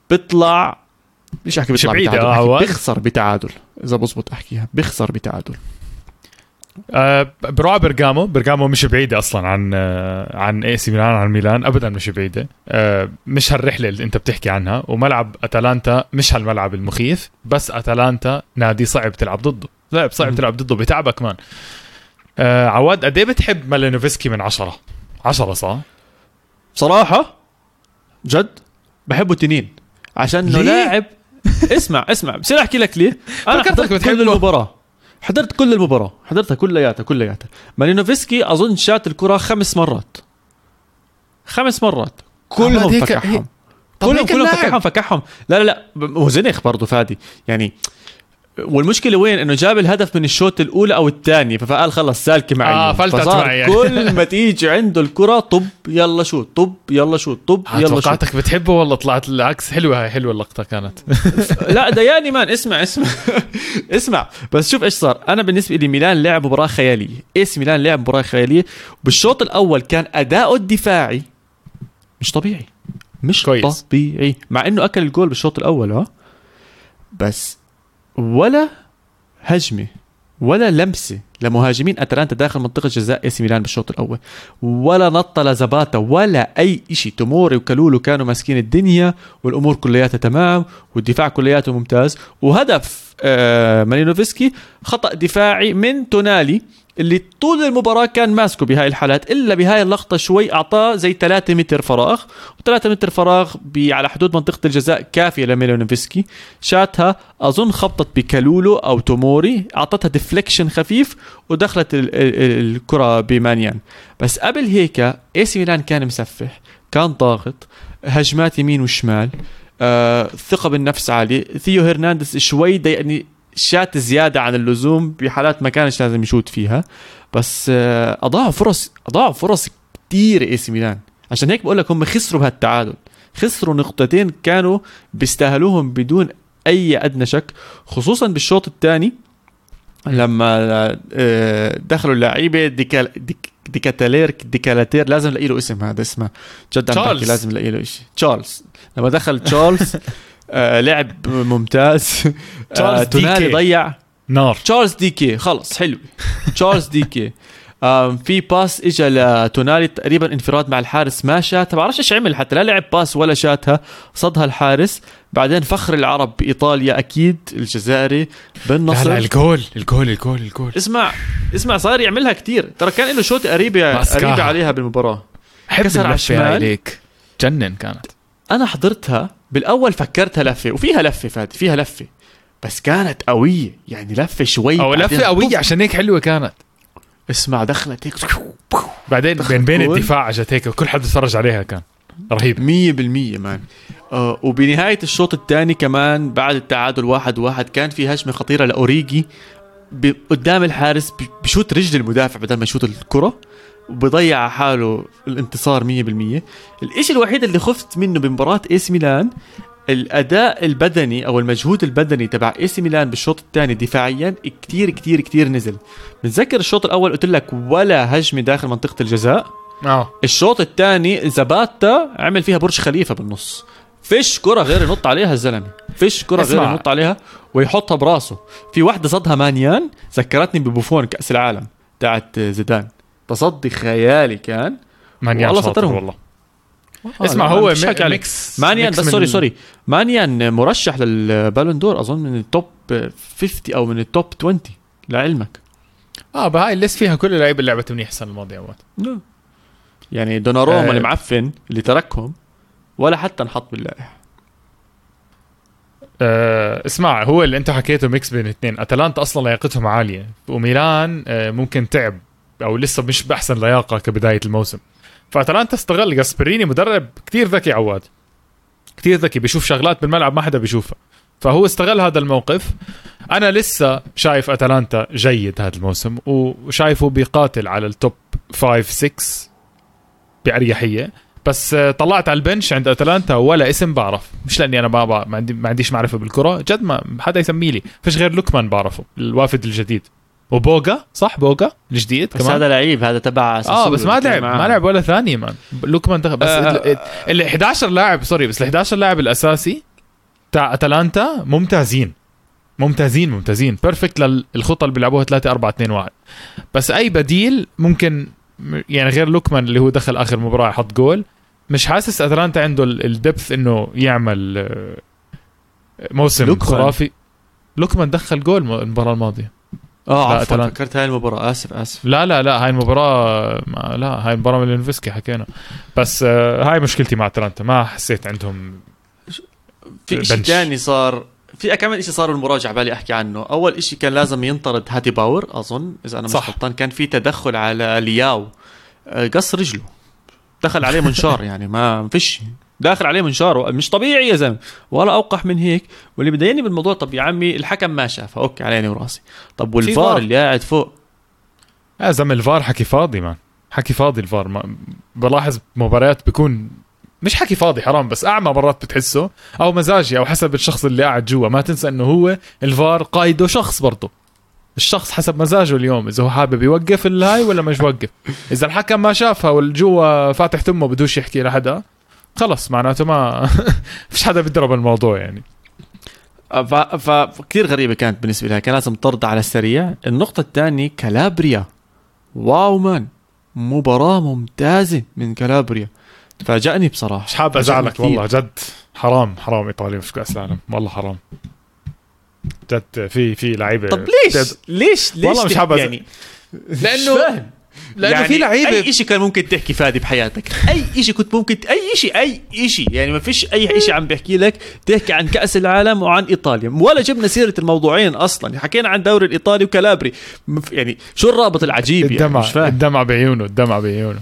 بيطلع مش أحكي بيطلع بتعادل. بيخسر بتعادل. إذا بزبط أحكيها بيخسر بتعادل. آه بروح برغامو برغامو مش بعيدة أصلا عن آه عن AC ميلان عن ميلان. ابدا مش بعيدة. آه مش هالرحلة اللي أنت بتحكي عنها. وملعب أتلانتا مش هالملعب المخيف بس أتلانتا نادي صعب تلعب ضده. صعب صعب. تلعب ضده بتعبك كمان. آه عواد قد إيه بتحب مالينوفسكي من عشرة؟ عشرة صح؟ بصراحة جد بحبه تنين. عشان إنه؟ لاعب اسمع اسمع بصير أحكي لك ليه. أنا فكرتك حضرت بتحبه. كل المباراة حضرت كل المباراة حضرتها كلياتها كلياتها. مالينوفسكي أظن شات الكرة خمس مرات. خمس مرات. كلهم فكحهم. كلهم كلهم. فكحهم فكحهم. لا لا لا وزنخ برضه فادي. يعني والمشكلة وين؟ إنه جاب الهدف من الشوط الأولى أو الثاني فقال خلص سالكه معي. آه، فلتت معي يعني. كل ما تيجي عنده الكرة طب يلا شوت طب يلا شوت طب آه، يلا شوت. توقعتك بتحبه والله طلعت العكس. حلوة هاي حلوة اللقطة كانت. لا يعني man اسمع اسمع. اسمع. بس شوف إيش صار. أنا بالنسبة لي ميلان لعب مباراة خيالية. AC ميلان لعب مباراة خيالية؟ بالشوط الأول كان اداؤه الدفاعي مش طبيعي. مش كويس. طبيعي. مع إنه أكل الجول بالشوط الأول ها. بس ولا هجمة ولا لمسة لمهاجمين أتلانتا داخل منطقة جزاء AC ميلان بالشوط الأول. ولا نطة لزاباتا ولا أي شيء توموري وكالولو كانوا ماسكين الدنيا والأمور كلياتها تمام والدفاع كلياته ممتاز. وهدف آه مالينوفسكي خطأ دفاعي من تونالي. اللي طول المباراة كان ماسكه بهاي الحالات إلا بهاي اللقطة شوي أعطاه زي 3 متر فراغ و3 متر فراغ على حدود منطقة الجزاء كافية لمالينوفسكي شاتها أظن خبطت بكالولو أو توموري أعطتها deflection خفيف ودخلت ال- ال- الكرة بمانيان. بس قبل هيك AC ميلان كان مسفح كان ضاغط هجمات يمين وشمال آه، ثقة بالنفس عالية. ثيو هرنانديز شوي ضايقني شات زيادة عن اللزوم بحالات ما كانش لازم يشوت فيها. بس آه، أضاعوا فرص أضاعوا فرص كتير AC ميلان. عشان هيك بقول لك هم خسروا بهالتعادل. خسروا نقطتين كانوا بيستاهلوهم بدون أي أدنى شك خصوصا بالشوط الثاني لما آه، دخلوا اللعيبة ديكال ديك ديكاتالير ديكاتالير لازم الاقي له اسم هذا اسمه. جد عم. لازم الاقي له شيء تشارلز. لما دخل تشارلز آه لعب ممتاز. آه تونالي. ضيع. نار. تشارلز ديكي. خلص حلو. تشارلز ديكي. آم في باس اجى لتونالي تقريبا انفراد مع الحارس ما شاتها. بعرفش إيش عمل حتى لا لعب باس ولا شاتها. صدها الحارس. بعدين فخر العرب بإيطاليا أكيد الجزائري. لا بالنصر لا الجول الجول الجول الجول. اسمع اسمع صار يعملها كتير. ترى كان له شوط قريبه. قريبه عليها بالمباراة. كسر على الشمال. ليك جنن كانت. أنا حضرتها. بالأول فكرتها لفة وفيها لفة فادي فيها لفة. بس كانت قوية يعني لفة شوي أو لفة قوية. عشان هيك حلوة كانت. اسمع دخلت هيك بعدين بين بين. الدفاع اجت هيك وكل حد بيتفرج عليها كان. رهيب. مية بالمية مان. آه وبنهاية الشوط الثاني كمان بعد التعادل واحد واحد كان في هجمة خطيرة لأوريجي ب- قدام الحارس بشوت رجل المدافع بدل ما يشوت الكرة. وبضيع على حاله الانتصار مية بالمية. الإشي الوحيد اللي خفت منه بمباراة ايس ميلان الأداء البدني أو المجهود البدني تبع اي سي ميلان بالشوط الثاني دفاعيا كتير كتير كتير نزل. بتذكر الشوط الأول قلت لك ولا هجمة داخل منطقة الجزاء. آه. الشوط الثاني زباتا عمل فيها برج خليفة بالنص. فيش كرة غير ينط عليها الزلمة. فيش كرة غير. ينط عليها ويحطها براسه. في واحدة صدها مانيان ذكرتني ببوفون كأس العالم تاعت زيدان. تصدي خيالي كان مانيان والله شاطر سطرهم. والله. آه، اسمع هو. mix مانيان بس من sorry sorry. مانيان مرشح لل Ballon d'Or أظن من ال top 50 أو من ال top 20 لعلمك. آه بهاي ال list فيها كل اللعيبه اللي لعبت منيح السنة الماضية اوقات يعني دوناروما آه. المعفن اللي تركهم ولا حتى انحط باللائحة. آه اسمع هو اللي انت حكيته mix بين الاثنين أتلانتا أصلا لياقتهم عالية. وميلان آه ممكن تعب. أو لسه مش بأحسن لياقة كبداية الموسم. فأتلانتا استغل جاسبريني مدرب كتير ذكي عواد. كتير ذكي بيشوف شغلات بالملعب ما حدا بيشوفها. فهو استغل هذا الموقف. أنا لسه شايف أتلانتا جيد هذا الموسم وشايفه بيقاتل على التوب 5 6 بأريحية. بس طلعت على البنش عند أتلانتا ولا اسم بعرف. مش لأني أنا ما ما, عندي ما عنديش معرفة بالكرة جد ما حدا يسمي لي. فيش غير لوكمان بعرفه الوافد الجديد. وبوغا صح بوغا الجديد بس كمان؟ هذا لعيب هذا تبع آه بس ما لعب. ما لعب ولا ثاني man لوكمان دخل بس آه، ال- ال 11 لاعب sorry بس ال 11 لاعب الأساسي تاع أتلانتا ممتازين. ممتازين ممتازين. perfect للخطه اللي بيلعبوها 3 4 2 1 بس أي بديل ممكن يعني غير لوكمان اللي هو دخل آخر مباراة يحط جول مش حاسس أتلانتا عنده ال depth إنه يعمل آه، موسم لوكمان. خرافي. لوكمان دخل جول المباراة الماضية. آه عفوا. فكرت هاي المباراة آسف آسف لا لا لا هاي المباراة ما لا هاي المباراة من لينفسكي حكينا بس آه، هاي مشكلتي مع أتلانتا ما حسيت عندهم في شيء. ثاني صار في كمان شيء صار بالمراجعة بالي أحكي عنه أول شيء كان لازم ينطرد هاتي باور أظن إذا أنا مش. غلطان كان في تدخل على لياو آه، قص رجله دخل عليه منشار يعني ما فيش داخل عليه منشار مش طبيعي يا زلمة. ولا أوقح من هيك. واللي بضايقني بالموضوع طب يا عمي الحكم ما شافها okay على عيني وراسي. طب وال VAR VAR. اللي قاعد فوق؟ يا زلمة الفار حكي فاضي man. حكي فاضي الفار. ما بلاحظ مباريات بيكون مش حكي فاضي حرام بس أعمى مرات بتحسه. أو مزاجي أو حسب الشخص اللي قاعد جوا. ما تنسى إنه هو الفار قايده شخص برضه. الشخص حسب مزاجه اليوم إذا هو حابب يوقف الهاي ولا مش يوقف إذا الحكم ما شافها والجوا فاتح تمه بدوش يحكي لحدا. خلص معناته ما فيش حدا بيضرب الموضوع يعني. ف... فكتير غريبة كانت بالنسبة إلها كان لازم طرد على السريع. النقطة الثانية كالابريا wow man مباراة ممتازة من كالابريا فاجأني بصراحة. مش فاجأني ازعلك. والله جد. حرام حرام إيطاليا مش كأس العالم. والله حرام. جد في في لعيبة طب ليش. ليش؟ ليش والله مش حابب يعني؟ فاهم. لأنه يعني في لعيبه اي شيء كان ممكن تحكي فادي بحياتك. أي شيء كنت ممكن أي شيء أي شيء يعني ما فيش أي شيء عم بحكي لك تحكي عن كأس العالم وعن إيطاليا. ولا جبنا سيرة الموضوعين أصلا. حكينا عن الدوري الإيطالي وكالابري يعني شو الرابط العجيب يعني؟ الدمع مش فاهم. الدمع بعيونه الدمع بعيونه.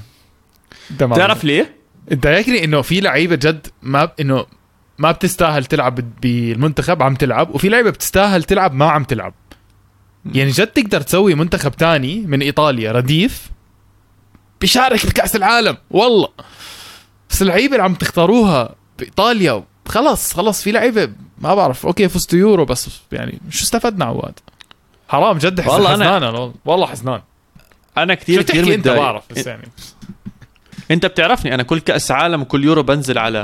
الدمع تعرف ليه؟ ضايقني إنه في لعيبة جد ما إنه ما بتستاهل تلعب بالمنتخب عم تلعب وفي لعيبة بتستاهل تلعب ما عم تلعب. يعني جد تقدر تسوي منتخب تاني من إيطاليا رديف بيشارك بكاس العالم. والله. بس اللعيبة اللي عم تختاروها بإيطاليا خلص خلص في لعيبة ما بعرف. أوكي فزتوا يورو بس يعني شو استفدنا عواد؟ حرام جد حزن والله أنا- حزنان أنا والله حزنان. أنا كثير كثير أنت بعرف بس يعني. أنت بتعرفني أنا كل كأس عالم وكل يورو بنزل على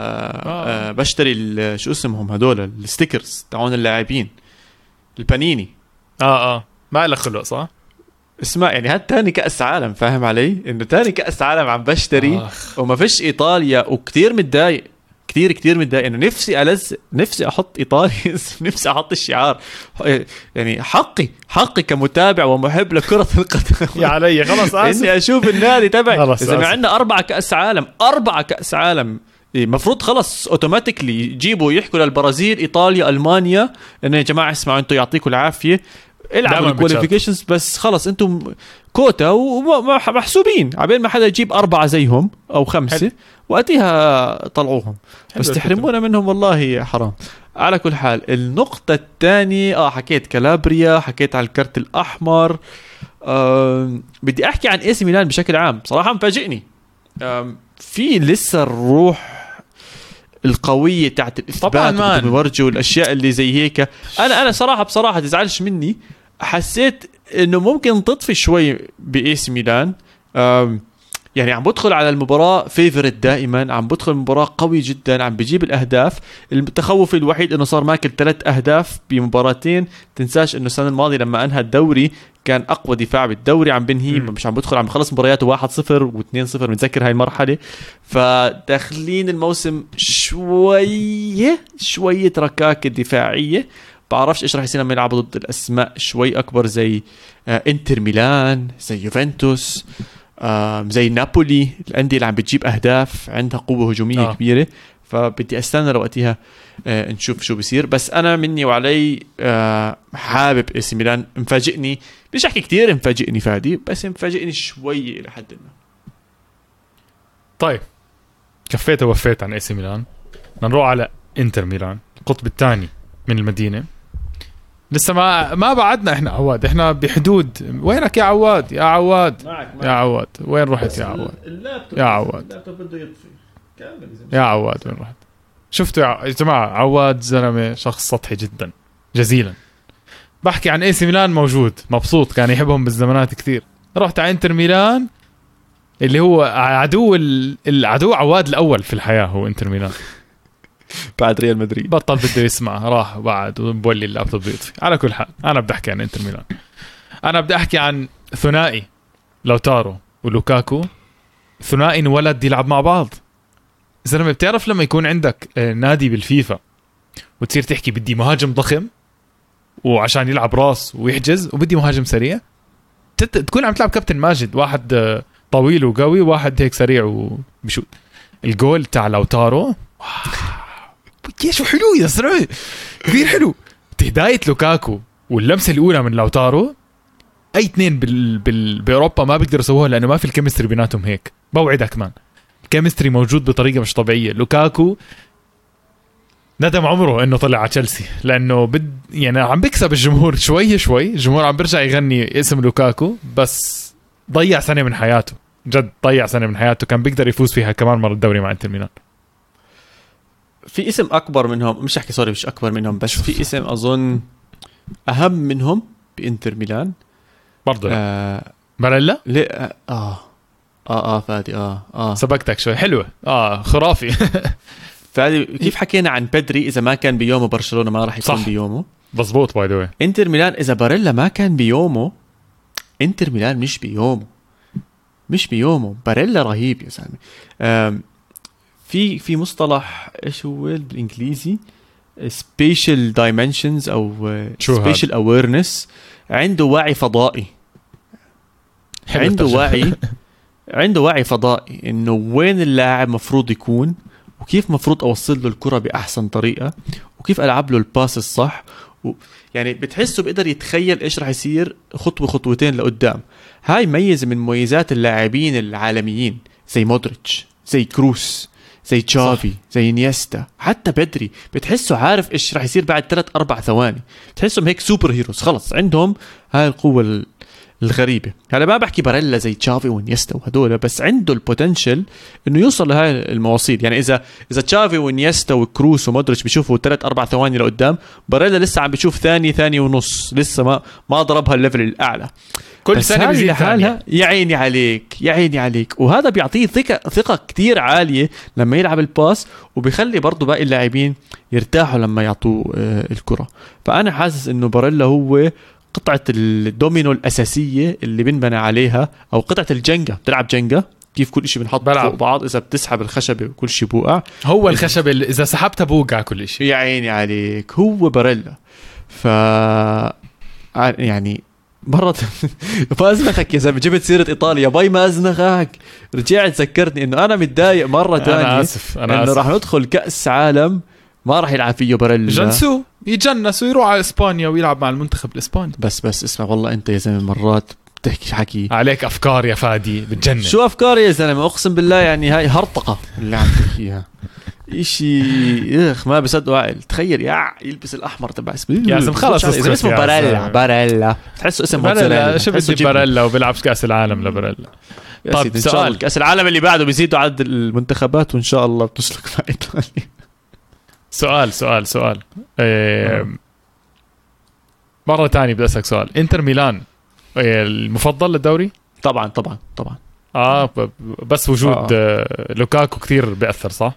آه. بشتري ال- شو اسمهم هدول؟ ال stickers تاعون اللاعبين. البانيني آه آه. ما لك خلق صح؟ اسمع يعني هاد تاني كأس عالم فاهم علي؟ إنه تاني كأس عالم عم بشتري آخ. وما فيش إيطاليا وكتير متضايق كتير كتير متضايق إنه نفسي ألز نفسي أحط إيطاليا نفسي أحط الشعار. يعني حقي حقي كمتابع ومحب لكرة القدم. يا علي خلص آسف. إني أشوف النادي تبعي. خلص، إذا. عندنا أربع كأس عالم أربع كأس عالم المفروض خلص automatically يجيبوا يحكوا للبرازيل إيطاليا ألمانيا. إنه يا جماعة اسمعوا أنتم يعطيكم العافية. العبوا ال qualifications بس خلص أنتم كوتا ومحسوبين. عبين ما حدا يجيب أربعة زيهم أو خمسة حلو. وقتها طلعوهم. بس تحرمونا منهم والله حرام. على كل حال النقطة الثانية آه حكيت كالابريا حكيت على الكرت الأحمر. بدي أحكي عن إي سي ميلان بشكل عام. بصراحة مفاجئني. في لسه الروح القوية تاعت الإثبات طبعاً الأشياء اللي زي هيك. أنا أنا صراحة بصراحة تزعلش مني. حسيت إنه ممكن تطفي شوي بإي سي ميلان. يعني عم بدخل على المباراة فيفرت دائما عم بدخل المباراة قوي جدا عم بجيب الأهداف. التخوف الوحيد إنه صار ماكل ثلاث أهداف بمباراتين. تنساش إنه السنة الماضية لما أنهى الدوري كان أقوى دفاع بالدوري عم بنهي. مش عم بدخل عم بخلص مبارياته 1-0 و2-0 متذكر هاي المرحلة. فداخلين الموسم شوية شوية ركاكة دفاعية. بعرفش إيش راح يصير لما يلعبوا ضد الأسماء شوي أكبر زي آه إنتر ميلان زي يوفنتوس آه زي نابولي. الأندية اللي عم بتجيب أهداف عندها قوة هجومية آه. كبيرة. فبدي أستنى لوقتها آه نشوف شو بصير بس أنا مني وعلي آه حابب إي سي ميلان. مفاجئني مش احكي كثير مفاجئني فادي بس مفاجئني شوي إلى حد ما. طيب. كفيت ووفيت عن إي سي ميلان. نروح على إنتر ميلان القطب الثاني من المدينة. لسه ما ما بعدنا إحنا عواد. إحنا بحدود. وينك يا عواد؟ يا عواد. معك يا عواد. وين رحت يا عواد؟ اللابتوب يا عواد. اللابتوب بده يطفي. كمل يا عواد وين رحت؟ شفتوا يا جماعة عواد زلمة شخص سطحي جدا جزيلا. بحكي عن إي سي ميلان موجود مبسوط كان يحبهم بالزمانات كثير. رحت على إنتر ميلان اللي هو عدو ال- العدو عواد الأول في الحياة هو إنتر ميلان. بعد ريال مدريد. بطل بده يسمع. راح بعد وبولي اللابتوب يطفي على كل حال أنا بدي أحكي عن إنتر ميلان. أنا بدي أحكي عن ثنائي لوتارو ولوكاكو. ثنائي انولد يلعب مع بعض. زلمه بتعرف لما يكون عندك آه، نادي بالفيفا وتصير تحكي بدي مهاجم ضخم وعشان يلعب راس ويحجز وبدي مهاجم سريع تت- تكون عم تلعب كابتن ماجد. واحد آه، طويل وقوي واحد هيك سريع وبشوت الجول تاع لوتارو. شو حلو يا زلمه كثير حلو. تهداية لوكاكو واللمسة الأولى من لوتارو أي اثنين بال... بال... بأوروبا ما بيقدروا يسووها لأنه ما في ال chemistry بيناتهم هيك. بوعدك man chemistry موجود بطريقة مش طبيعية. لوكاكو ندم عمره إنه طلع على تشيلسي لأنه بد يعني عم بيكسب الجمهور شوي شوي. الجمهور عم بيرجع يغني اسم لوكاكو بس ضيع سنة من حياته. جد ضيع سنة من حياته. كان بيقدر يفوز فيها كمان مرة الدوري مع إنتر ميلان. في اسم أكبر منهم مش احكي sorry مش أكبر منهم بس في اسم أظن أهم منهم بإنتر ميلان. برضه آه باريلا ليه آه آه آه فادي آه آه. سبقتك شوي. حلوة. آه خرافي. فادي كيف حكينا عن بدري إذا ما كان بيومه؟ برشلونة ما راح يكون صح. بيومه. مزبوط by the إنتر ميلان إذا باريلا ما كان بيومه إنتر ميلان مش بيومه. مش بيومه. باريلا رهيب يا زلمه في في مصطلح إيش هو بالإنجليزي؟ spatial dimensions أو؟ spatial awareness عنده وعي فضائي. عنده. وعي عنده وعي فضائي إنه وين اللاعب مفروض يكون وكيف مفروض أوصل له الكرة بأحسن طريقة وكيف ألعب له ال pass الصح. و... يعني بتحسه بيقدر يتخيل إيش راح يصير خطوة خطوتين لقدام. هاي ميزة من مميزات اللاعبين العالميين زي مودريتش زي كروس. زي تشافي زي إنييستا حتى بدري بتحسه عارف إيش راح يصير بعد ثلاث أربع ثواني. بتحسهم هيك superheroes خلص عندهم هاي القوة ال- الغريبة. هلا ما بحكي باريلا زي تشافي وإنييستا وهدول بس عنده ال potential إنه يوصل لهاي المواصيل. يعني اذا إذا تشافي وإنييستا وكروس ومودريتش بيشوفوا ثلاث أربع ثواني لقدام باريلا لسه عم بيشوف ثانية ثانية ونص. لسه ما ما ضربها ال level الأعلى. كل سنة بيزيد لحالها. يا عيني عليك يا عيني عليك. وهذا بيعطيه ثقة ثقة كتير عالية لما يلعب ال pass وبيخلي برضه باقي اللاعبين يرتاحوا لما يعطوه آه، الكرة. فأنا حاسس إنه باريلا هو قطعة الدومينو الأساسية اللي بنبنى عليها أو قطعة الجنجة. بتلعب جنجة؟ كيف كل شيء بنحط بلعب. فوق بعض؟ إذا بتسحب الخشبة وكل شيء بوقع. هو الخشب اللي إذا سحبتها بوقع كل شيء يا عيني عليك. هو باريلا. ف يعني مرة ما ازنخك يا زلمة. جبت سيرة إيطاليا. باي ما ازنخك رجعت ذكرتني إنه أنا متضايق مرة ثانية آسف. أنا إنه آسف. راح ندخل كأس عالم ما راح يلعب فيه باريلا جنسو؟ يتجنس ويروح على إسبانيا ويلعب مع المنتخب الإسباني. بس بس اسمع والله أنت يا زلمة مرات بتحكي حكي. عليك أفكار يا فادي بتجنن. شو افكاري يا زلمة؟ أقسم بالله يعني هاي هرطقة اللي عم تحكيها إشي إخ ما بصدقوا عقل تخيل يا يلبس الأحمر تبع اسمه. يا زلمة خلص اسمه؟ اسمه باريلا. باريلا. تحسه اسم باريلا شو بدي. باريلا وبيلعب في كأس العالم لباريلا. شاء سؤال. كأس العالم اللي بعده بيزيدوا عدد المنتخبات وإن شاء الله بتسلك مع ايطاليا سؤال سؤال سؤال إيه. مرة تانية بدي أسألك سؤال إنتر ميلان إيه المفضل للدوري؟ طبعا طبعا طبعا آه بس وجود آه. آه. لوكاكو كثير بيأثر صح؟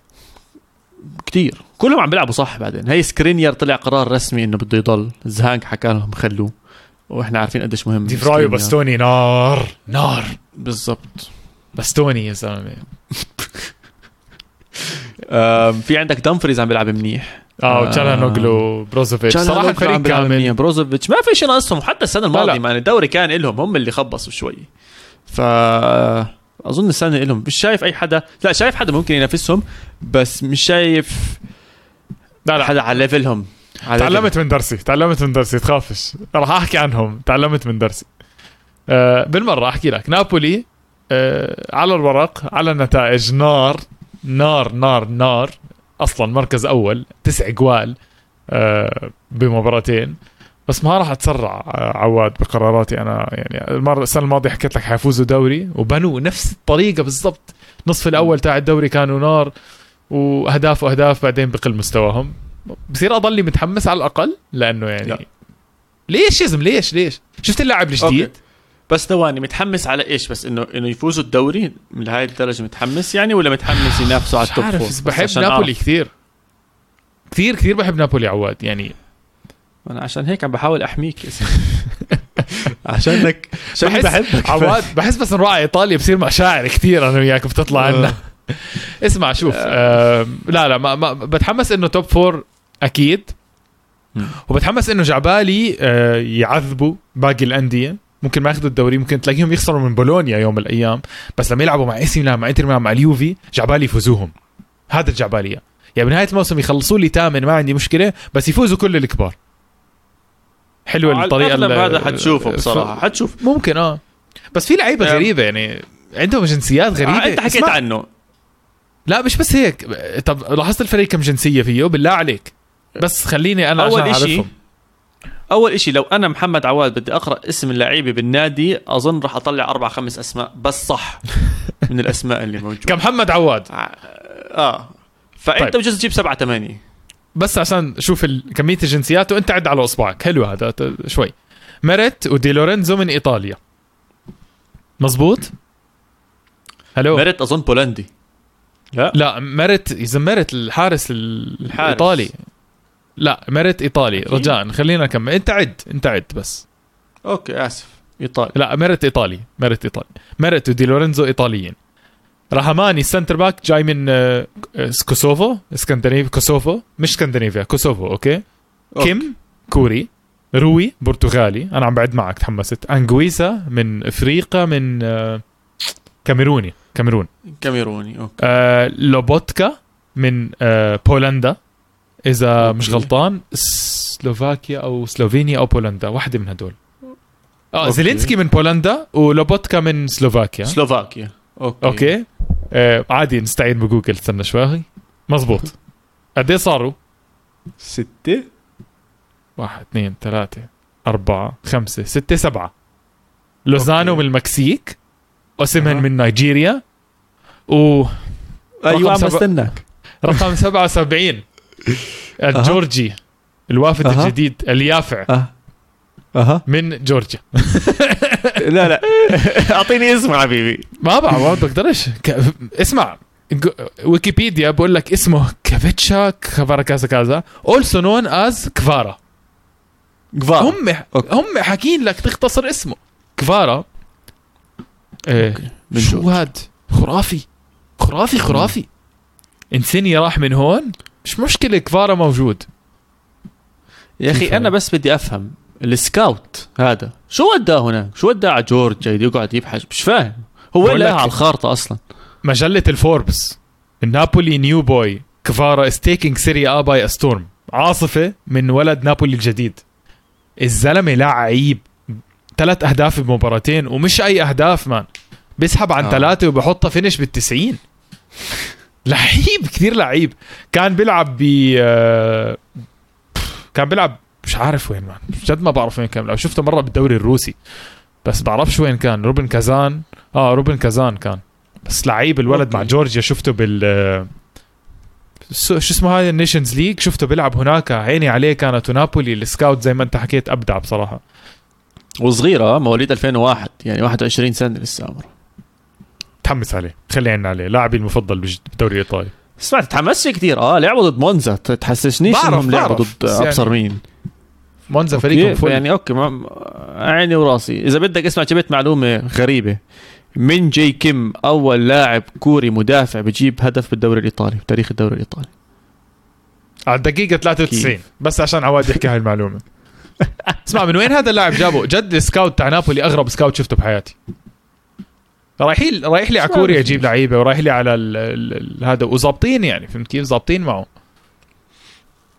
كتير كلهم عم بيلعبوا صح بعدين هي سكرينير طلع قرار رسمي إنه بده يضل زهانك حكى لهم خلوه وإحنا عارفين قديش مهم دي فراي وسكرينير. باستوني نار نار بالضبط باستوني يا زلمة في عندك دمفريز عم بيلعب منيح. آه. وتشالانوغلو بروزوفيتش. صراحة الفريق كامل بروزوفيتش ما في شيء ناقصهم. حتى السنة. الماضية man الدوري كان لهم هم اللي خبصوا شوي. ف أظن السنة لهم مش شايف أي حدا. لا شايف حدا ممكن ينافسهم بس مش شايف لا لا. حدا على ليفلهم. تعلمت من درسي. تعلمت من درسي. تخافش. راح أحكي عنهم. تعلمت من درسي. آه بالمرة أحكي لك. نابولي آه على الورق على النتائج نار. نار نار نار. أصلا مركز أول تسع جوال آه بمباراتين. بس ما راح أتسرع آه، عواد بقراراتي أنا. يعني المرة السنة الماضية حكيت لك حيفوزوا دوري وبنوا نفس الطريقة بالضبط. نصف الأول تاع الدوري كانوا نار وأهداف وأهداف بعدين بقل مستواهم. بصير اضلني متحمس على الأقل لأنه يعني لا. ليش يا زلمة؟ ليش؟ ليش؟ شفت اللاعب الجديد؟ okay. بس ثواني متحمس على إيش؟ بس انه إنه يفوزوا الدوري؟ من هاي الدرجة متحمس يعني ولا متحمس ينافسوا على ال top four بحب نابولي أعرف. كثير. كثير كثير بحب نابولي عواد يعني. أنا عشان هيك عم بحاول أحميك. عشانك عشان بحس بحبك. عواد بحس بس نروح على إيطاليا بصير مشاعر كثير أنا وياك بتطلع عنا. اسمع شوف آه. لا لا ما, ما بتحمس إنه top four أكيد. وبتحمس إنه جاي عبالي آه يعذبوا باقي الأندية. ممكن ما ياخذوا الدوري ممكن تلاقيهم يخسروا من بولونيا يوم من الأيام. بس لما يلعبوا مع إي سي ميلان مع إنتر ميلان مع اليوفي جاي عبالي يفوزوهم. هذا اللي جاي عبالي. يعني بنهايه الموسم يخلصوا لي ثامن ما عندي مشكلة بس يفوزوا كل الكبار. حلوة الطريقة الأغلب ال- هذا حتشوفه بصراحة حتشوف. ممكن آه. بس في لعيبة آه. غريبة يعني عندهم جنسيات غريبة. آه أنت حكيت اسمع، عنه. لا مش بس هيك. طب لاحظت الفريق كم جنسية فيه؟ بالله عليك. بس خليني أنا أول أعرفهم. أول إشي لو أنا محمد عواد بدي أقرأ اسم اللعيبة بالنادي أظن راح أطلع أربع خمس أسماء بس صح من الأسماء اللي موجودة. كمحمد عواد. آه فأنت طيب. بجوز تجيب سبعة ثمانية بس عشان شوف كمية الجنسيات وأنت عد على أصبعك. حلو هذا شوي. ميريت ودي لورينزو من إيطاليا. مزبوط حلو. ميرت أظن بولندي. لا. لا ميريت إذا ميريت الحارس ال- الحارس. الإيطالي. لا ميريت إيطالي. رجاء خلينا نكمل. أنت عد أنت عد بس. okay آسف. إيطالي. لا ميريت إيطالي ميريت إيطالي. ميريت ودي لورينزو إيطاليين. رحماني ال center back جاي من آه، آه، كوسوفو اسكندنافيا كوسوفو مش اسكندنافيا كوسوفو okay؟ okay. كيم كوري روي برتغالي. أنا عم بعد معك تحمست. انجويسا من أفريقيا من آه، كاميروني كاميرون. كاميروني okay. آه لوبوتكا من آه بولندا. إذا. مش غلطان سلوفاكيا أو سلوفينيا أو بولندا واحدة من هدول آه okay. زيلينسكي من بولندا ولوبوتكا من سلوفاكيا سلوفاكيا okay okay آه عادي نستعين بجوجل استنى شوي مزبوط قد إيه صاروا؟ ستة واحد اثنين ثلاثة أربعة خمسة ستة سبعة لوزانو okay. من المكسيك اوسيمين أها. من نيجيريا و أيوه عم سبعة. بستناك رقم 77 الجورجي الوافد أها. الجديد اليافع. أه. أها. من جورجيا. لا لا. أعطيني اسمه حبيبي. ما بعرف ما بقدرش. ك... اسمع. ويكيبيديا بقول لك اسمه كافيتشا كفارا كذا كذا also known as كفارا. جفار هم أوكي. هم حاكين لك تختصر اسمه. كفارا. إيه من شو. هاد؟ خرافي. خرافي خرافي. انسيني راح من هون. مش مشكلة كفارا موجود. يا أخي أنا؟ بس بدي أفهم ال scout هذا شو وداه هناك؟ شو وداه على جورجيا يقعد يبحث؟ مش فاهم. هو لقاها على الخارطة أصلا. مجلة الفوربس Napoli new boy Kvara taking Serie A by storm. عاصفة من ولد نابولي الجديد. الزلمة لعيب ثلاث أهداف بمباراتين ومش أي أهداف man بيسحب عن آه. ثلاثة وبحطها finish بالتسعين. لعيب كثير لعيب. كان بيلعب ب آه، كان بيلعب مش عارف وين man. جد ما بعرف وين كان بيلعب. شفته مرة بالدوري الروسي. بس بعرفش وين كان. روبن كازان. آه روبن كازان كان. بس لعيب الولد okay. مع جورجيا شفته بال سو- شو اسمه هذا؟ ال Nations League شفته بيلعب هناك. عيني عليه كانت ونابولي ال scout زي ما انت حكيت أبدع بصراحة. وصغير مواليد 2001 يعني 21 سنة لسه عمره. تحمس عليه. خلي عينا عليه. لاعبي المفضل بالدوري الايطالي سمعت تحمست كثير آه لعبوا ضد مونزا. تحسسنيش بعرف- إنهم لعبوا ضد يعني أبصر مين. مونزا okay، فريقهم فل. يعني أوكي ما عيني وراسي. إذا بدك اسمع جبت معلومة غريبة. مين جي كيم أول لاعب كوري مدافع بجيب هدف بالدوري الإيطالي بتاريخ الدوري الإيطالي؟ على الدقيقة 93 كيف؟ بس عشان عواد يحكي هاي المعلومة. اسمع من وين هذا اللاعب جابه؟ جد ال scout تاع نابولي أغرب scout شفته بحياتي. رايحين رايح لي على كوريا عارف. يجيب لعيبة ورايح لي على ال ال ال هذا وظابطين يعني فهمت كيف؟ ظابطين معه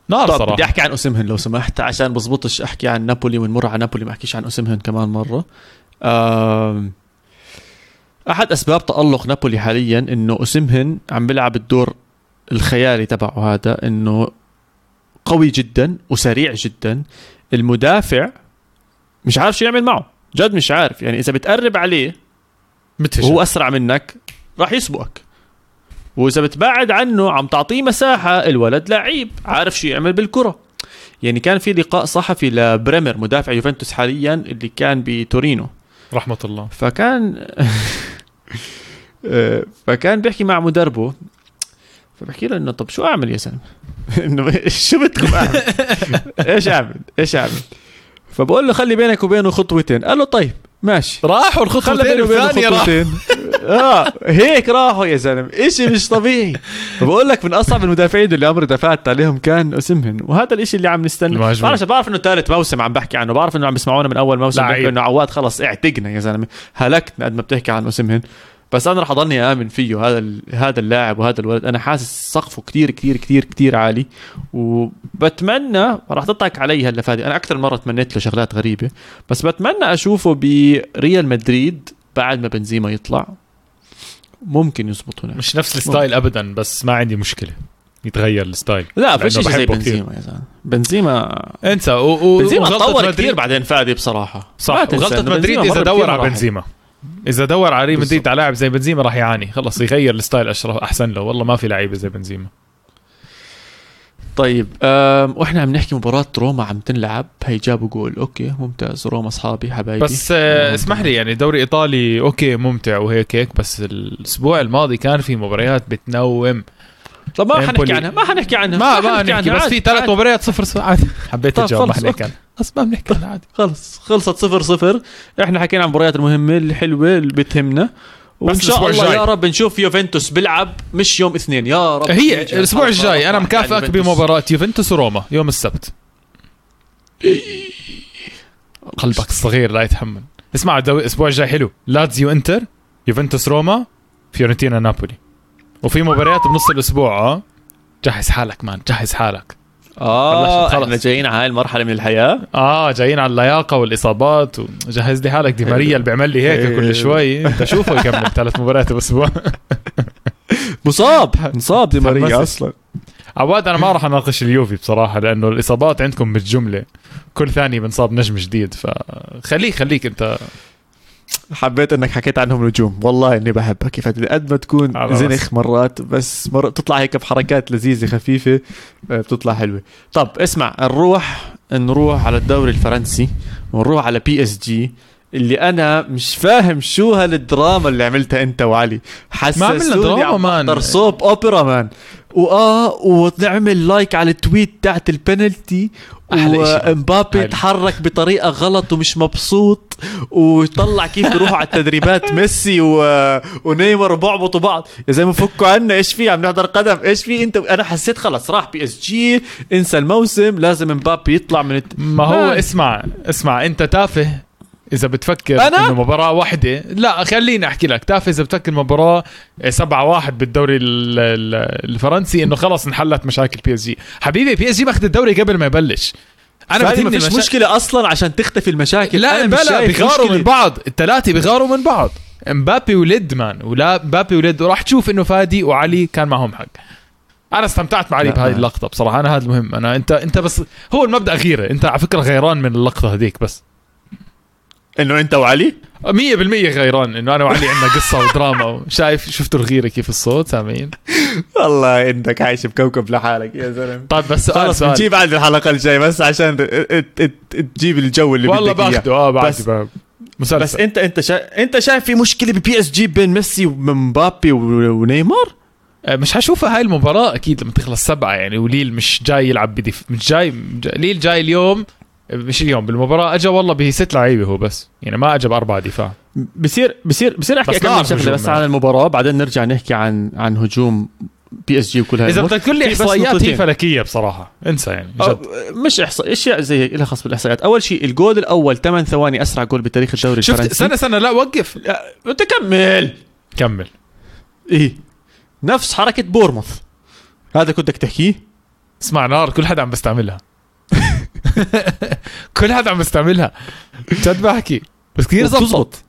نار طب صراحة. بدي أحكي عن اسمهن لو سمحت عشان بزبطش أحكي عن نابولي ونمر على نابولي ما أحكيش عن اسمهن كمان مرة. أحد أسباب تألق نابولي حاليا إنه اسمهن عم بيلعب الدور الخيالي تبعه هذا إنه قوي جدا وسريع جدا. المدافع مش عارف شو يعمل معه جد مش عارف. يعني إذا بتقرب عليه متفشل وهو أسرع منك راح يسبقك وإذا بتبعد عنه عم تعطيه مساحة الولد لعيب عارف شو يعمل بالكرة يعني كان في لقاء صحفي لبريمر مدافع يوفنتوس حاليا اللي كان بتورينو رحمة الله فكان آه، فكان بيحكي مع مدربه فبحكي له إنه طب شو أعمل يا زلمه؟ إنه شو بدكم أعمل؟ إيش أعمل؟ إيش أعمل؟ فبقول له خلي بينك وبينه خطوتين قال له طيب ماشي. راحوا الخطوتين بينه وبينه الثانية راح. خطوتين. آه هيك راحوا يا زلمة. إشي مش طبيعي. فبقول لك من أصعب المدافعين اللي عمري دفعت عليهم كان اسمهن وهذا الإشي اللي عم نستنى. بعرف بعرف إنه ثالث موسم عم بحكي عنه. بعرف إنه عم بيسمعونا من أول موسم. بيحكوا إنه عواد خلص اعتقنا يا زلمة. هلكنا قد ما بتحكي عن اسمهن بس أنا رح أضلني آمن فيه هذا هذا اللاعب وهذا الولد. أنا حاسس سقفه كتير كتير كتير كتير عالي. وبتمنى راح تضحك علي هلا فادي. أنا أكثر مرة تمنيت له شغلات غريبة. بس بتمنى أشوفه بريال مدريد بعد ما بنزيما يطلع. ممكن يزبط هناك. مش نفس ال style ابدا بس ما عندي مشكلة. يتغير ال style. لا فيش شيء زي. بنزيما يا زلمة. بنزيما انسى. و... و... بنزيما تطور كثير بعدين فادي بصراحة. صح إنه مدريد إذا دور كثير على. بنزيما. إذا دور على ريال مدريد. على لاعب زي بنزيما راح يعاني. خلص يغير ال style أشرف أحسن له. والله ما في لعيبه زي بنزيما. طيب وإحنا عم نحكي مباراة روما عم تنلعب. هي جابوا goal. okay ممتاز. روما أصحابي حبايبي. بس آه اسمح لي يعني دوري إيطالي okay ممتع وهيك هيك بس الأسبوع الماضي كان في مباريات بتنوم. طب ما. حنحكي عنها ما حنحكي عنها ما ما حنحكي نحكي عنها، بس في ثلاث. مباريات صفر صفر. حبيت الجواب ما حنحكي عنها. بس ما بنحكي عنها عادي خلص خلصت صفر صفر. إحنا حكينا عن المباريات المهمة الحلوة اللي بتهمنا. وإن شاء الله. يا رب نشوف يوفنتوس بيلعب مش يوم اثنين. يا رب هي الأسبوع الجاي. أنا يعني مكافئك يوفنتوس. بمباراة يوفنتوس وروما يوم السبت. قلبك الصغير لا يتحمل. اسمع الدو- الأسبوع الجاي حلو. لاتزيو إنتر يوفنتوس روما فيورنتينا نابولي. وفي مباريات بنص الأسبوع آه. جهز حالك man جهز حالك. آه. إحنا جايين على هاي المرحلة من الحياة آه جايين على اللياقة والإصابات وجهز لي حالك دي ماريا اللي بيعمل لي هيك. كل شوي انت شوفه يكمل ثلاث مباريات باسبوع مصاب مصاب دي ماريا. أصلا عواد أنا ما راح أناقش اليوفي بصراحة لأنه الإصابات عندكم بالجملة كل ثانية بنصاب نجم جديد فخليك خليك أنت حبيت إنك حكيت عنهم نجوم. والله إني بحبك. كيف قد ما تكون زنخ مرات بس مرة تطلع هيك بحركات لذيذة خفيفة آه، بتطلع حلوة. طب اسمع نروح نروح على الدوري الفرنسي ونروح على PSG اللي أنا مش فاهم شو هالدراما اللي عملتها أنت وعلي. ما عملنا حسسوني دراما، man. soap opera man. واه ونعمل like على ال tweet تاعت البنالتي. ومبابي. تحرك بطريقة غلط ومش مبسوط وطلع كيف بيروحوا على التدريبات ميسي و... ونيمار بيعبطوا بعض يا زلمة فكوا عنا إيش في عم نحضر قدم إيش في أنت أنا حسيت خلص راح PSG انسى الموسم لازم مبابي يطلع من الت... ما هو man. اسمع اسمع أنت تافه إذا بتفكر أنا؟ إنه مباراة واحدة لا خليني أحكي لك. تافه إذا بتفكر مباراة 7 1 بالدوري ال- ال- الفرنسي إنه خلص انحلت مشاكل بي اس جي حبيبي بي اس جي ماخذ الدوري قبل ما يبلش. أنا ما بتهمني فيش مشا- مشكلة أصلا عشان تختفي المشاكل. لا أنا مش بلا بيغاروا. من بعض. الثلاثة بيغاروا من بعض. مبابي ولد man ولا مبابي ولد وراح تشوف إنه فادي وعلي كان معهم حق. أنا استمتعت مع علي بهاي اللقطة بصراحة. أنا هذا المهم. أنا أنت أنت بس هو المبدأ غيرة. أنت على فكرة غيران من اللقطة هذيك بس. إنه أنت وعلي؟ 100% غيران إنه أنا وعلي عندنا قصة ودراما. وشايف شفتوا الغيرة كيف الصوت؟ سامعين والله انك عايش بكوكب لحالك يا زلمة. طيب بس سؤال خلص بنجيب بعد الحلقة الجاية بس عشان تجيب الجو اللي والله باخده. آه بعد. مسلسل. بس انت أنت شا... أنت شايف في مشكلة ب PSG بين ميسي ومبابي ونيمار؟ آه، مش حشوفها هاي المباراة أكيد لما تخلص سبعة يعني وليل مش جاي يلعب بدف مش جاي جا- ليل جاي اليوم مش اليوم بالمباراة أجا والله بست لعيبة هو بس. يعني ما أجا بأربعة دفاع. بصير بصير بصير أحكي بس أكمل شغلة بس. عن المباراة بعدين نرجع نحكي عن عن هجوم بي اس جي وكل هاي الأمور. بدك تقول لي إحصائيات هي نقطتين. فلكية بصراحة. انسى يعني جد. مش احصاء اشياء زي هيك لها خاص بالإحصائيات؟ أول شيء الجول الأول 8 ثواني أسرع جول بتاريخ الدوري شفت الفرنسي. سنة سنة لا وقف. انت كمل كمل. إيه. نفس حركة بورنموث. هذا كنت بدك تحكيه؟ اسمع نار كل حدا عم بيستعملها كل حدا عم بيستعملها جد بحكي. بس كثير زبطت بتزبط.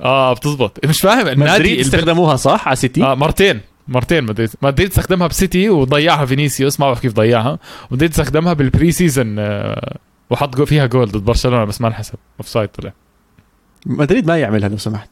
آه بتزبط. مش فاهم. مدريد النادي استخدموها صح على سيتي؟ آه مرتين. مرتين مدريد. مدريد استخدمها بسيتي وضيعها فينيسيوس. ما بعرف كيف ضيعها. ومدريد استخدمها بال pre-season آه، وحط فيها جول ضد برشلونة بس ما انحسب. offside طلع. مدريد ما يعملها لو سمحت.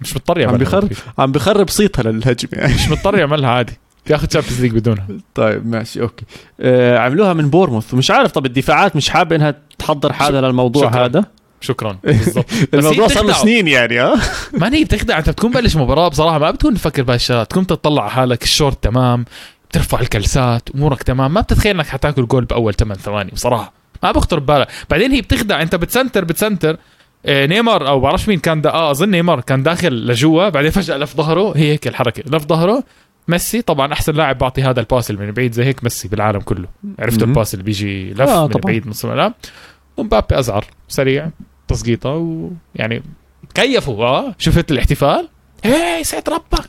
مش مضطر عم يعملها بيخرب مدريد. عم بخرب صيتها للهجمة. يعني مش مضطر يعملها عادي. بياخذ Champions League بدونها. طيب ماشي okay. آه عملوها من بورنموث. ومش عارف طب الدفاعات مش حابة إنها تحضر حالها للموضوع؟ شكراً. هذا شكرا. بالضبط. الموضوع صار له. سنين يعني ها؟ ما هي بتخدع. أنت بتكون بلش مباراة بصراحة ما بتكون تفكر بهاي الشغلات. تكون تطلع على حالك الشورت تمام بترفع الكلسات أمورك تمام. ما بتتخيل إنك حتاكل جول بأول 8 ثواني بصراحة. ما بخطر ببالك. بعدين هي بتخدع. أنت بتسنتر بتسنتر. آه، نيمار أو بعرفش مين كان دا آه أظن نيمار كان داخل لجوا بعدين فجأة لف ظهره. هي هيك الحركة. لف ظهره ميسي طبعا أحسن لاعب بعطي هذا ال pass اللي من بعيد زي هيك ميسي بالعالم كله. مهم. ال pass اللي بيجي لف آه، من طبعاً. بعيد نص الملعب ومبابي أزعر سريع تسقيطة ويعني كيفوا آه شفت الاحتفال؟ هي سعد ربك.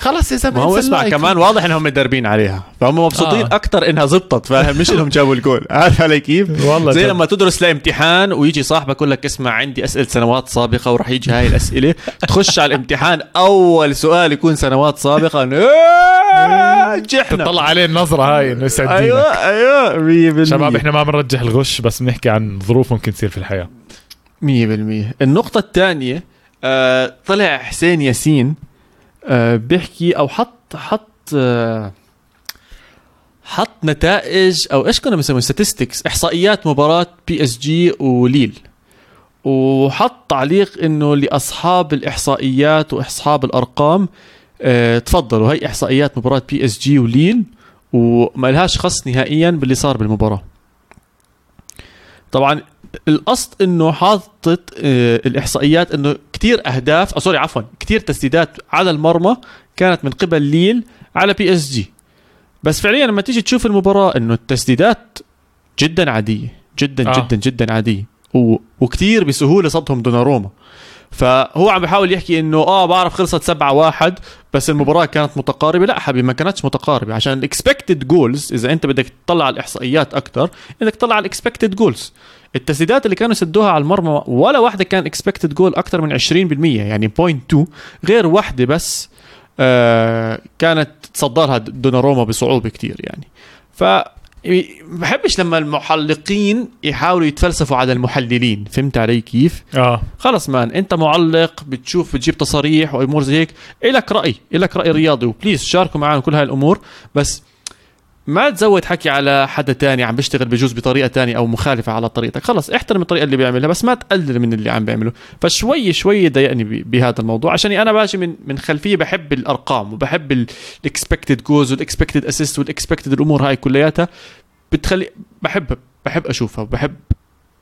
خلص يا زلمه ما هو اسمع. كمان واضح إنهم مدربين عليها فهم مبسوطين آه. أكثر إنها زبطت فاهم مش إنهم جابوا الجول عارف علي كيف؟ والله زي جد. لما تدرس لامتحان ويجي صاحبك يقول لك اسمع عندي أسئلة سنوات سابقة وراح يجي هاي الأسئلة تخش على الامتحان أول سؤال يكون سنوات سابقة إيه، نجحنا تطلع عليه النظرة هاي إنه يسعد أيوه. أيوه 100% شباب إحنا ما بنرجح الغش بس بنحكي عن ظروف ممكن تصير في الحياة 100% النقطة الثانية آه طلع حسين ياسين بيحكي أو حط حط آه حط نتائج أو إيش كنا بنسميه؟ statistics إحصائيات مباراة PSG وليل. وحط تعليق إنه لأصحاب الإحصائيات وأصحاب الأرقام آه تفضلوا هي إحصائيات مباراة PSG وليل وما لهاش خص نهائيا باللي صار بالمباراة. طبعا القصد إنه حاطط آه، الإحصائيات إنه كتير أهداف أو sorry عفوا كتير تسديدات على المرمى كانت من قبل ليل على PSG بس فعليا لما تيجي تشوف المباراة إنه التسديدات جدا عادية جدا آه. آه. جدا جدا عادية و... وكتير بسهولة صدهم دوناروما فهو عم بيحاول يحكي إنه آه بعرف خلصت 7 واحد بس المباراة كانت متقاربة لا حبيبي ما كانتش متقاربة عشان ال expected goals إذا أنت بدك تطلع على الإحصائيات أكثر إنك تطلع على ال expected goals التسديدات اللي كانوا سدوها على المرمى ولا واحدة كان expected goal أكثر من 20% يعني 0.2 غير واحدة بس آه كانت تصدى لها دوناروما بصعوبة كتير يعني. ف بحبش لما المعلقين يحاولوا يتفلسفوا على المحللين فهمت علي كيف؟ آه. خلص مان أنت معلق بتشوف بتجيب تصاريح وأمور زي هيك. إلك رأي إلك رأي رياضي و please شاركوا معنا كل هاي الأمور. بس ما تزود حكي على حدا تاني عم بيشتغل بجوز بطريقة تانية أو مخالفة على طريقتك. خلص احترم الطريقة اللي بيعملها بس ما تقلل من اللي عم بيعمله. فشوي شوي ضايقني بهذا الموضوع عشان أنا باجي من من خلفية بحب الأرقام وبحب ال expected goals وال expected assist وال expected الأمور هاي كلياتها. بتخلي بحب بحب أشوفها وبحب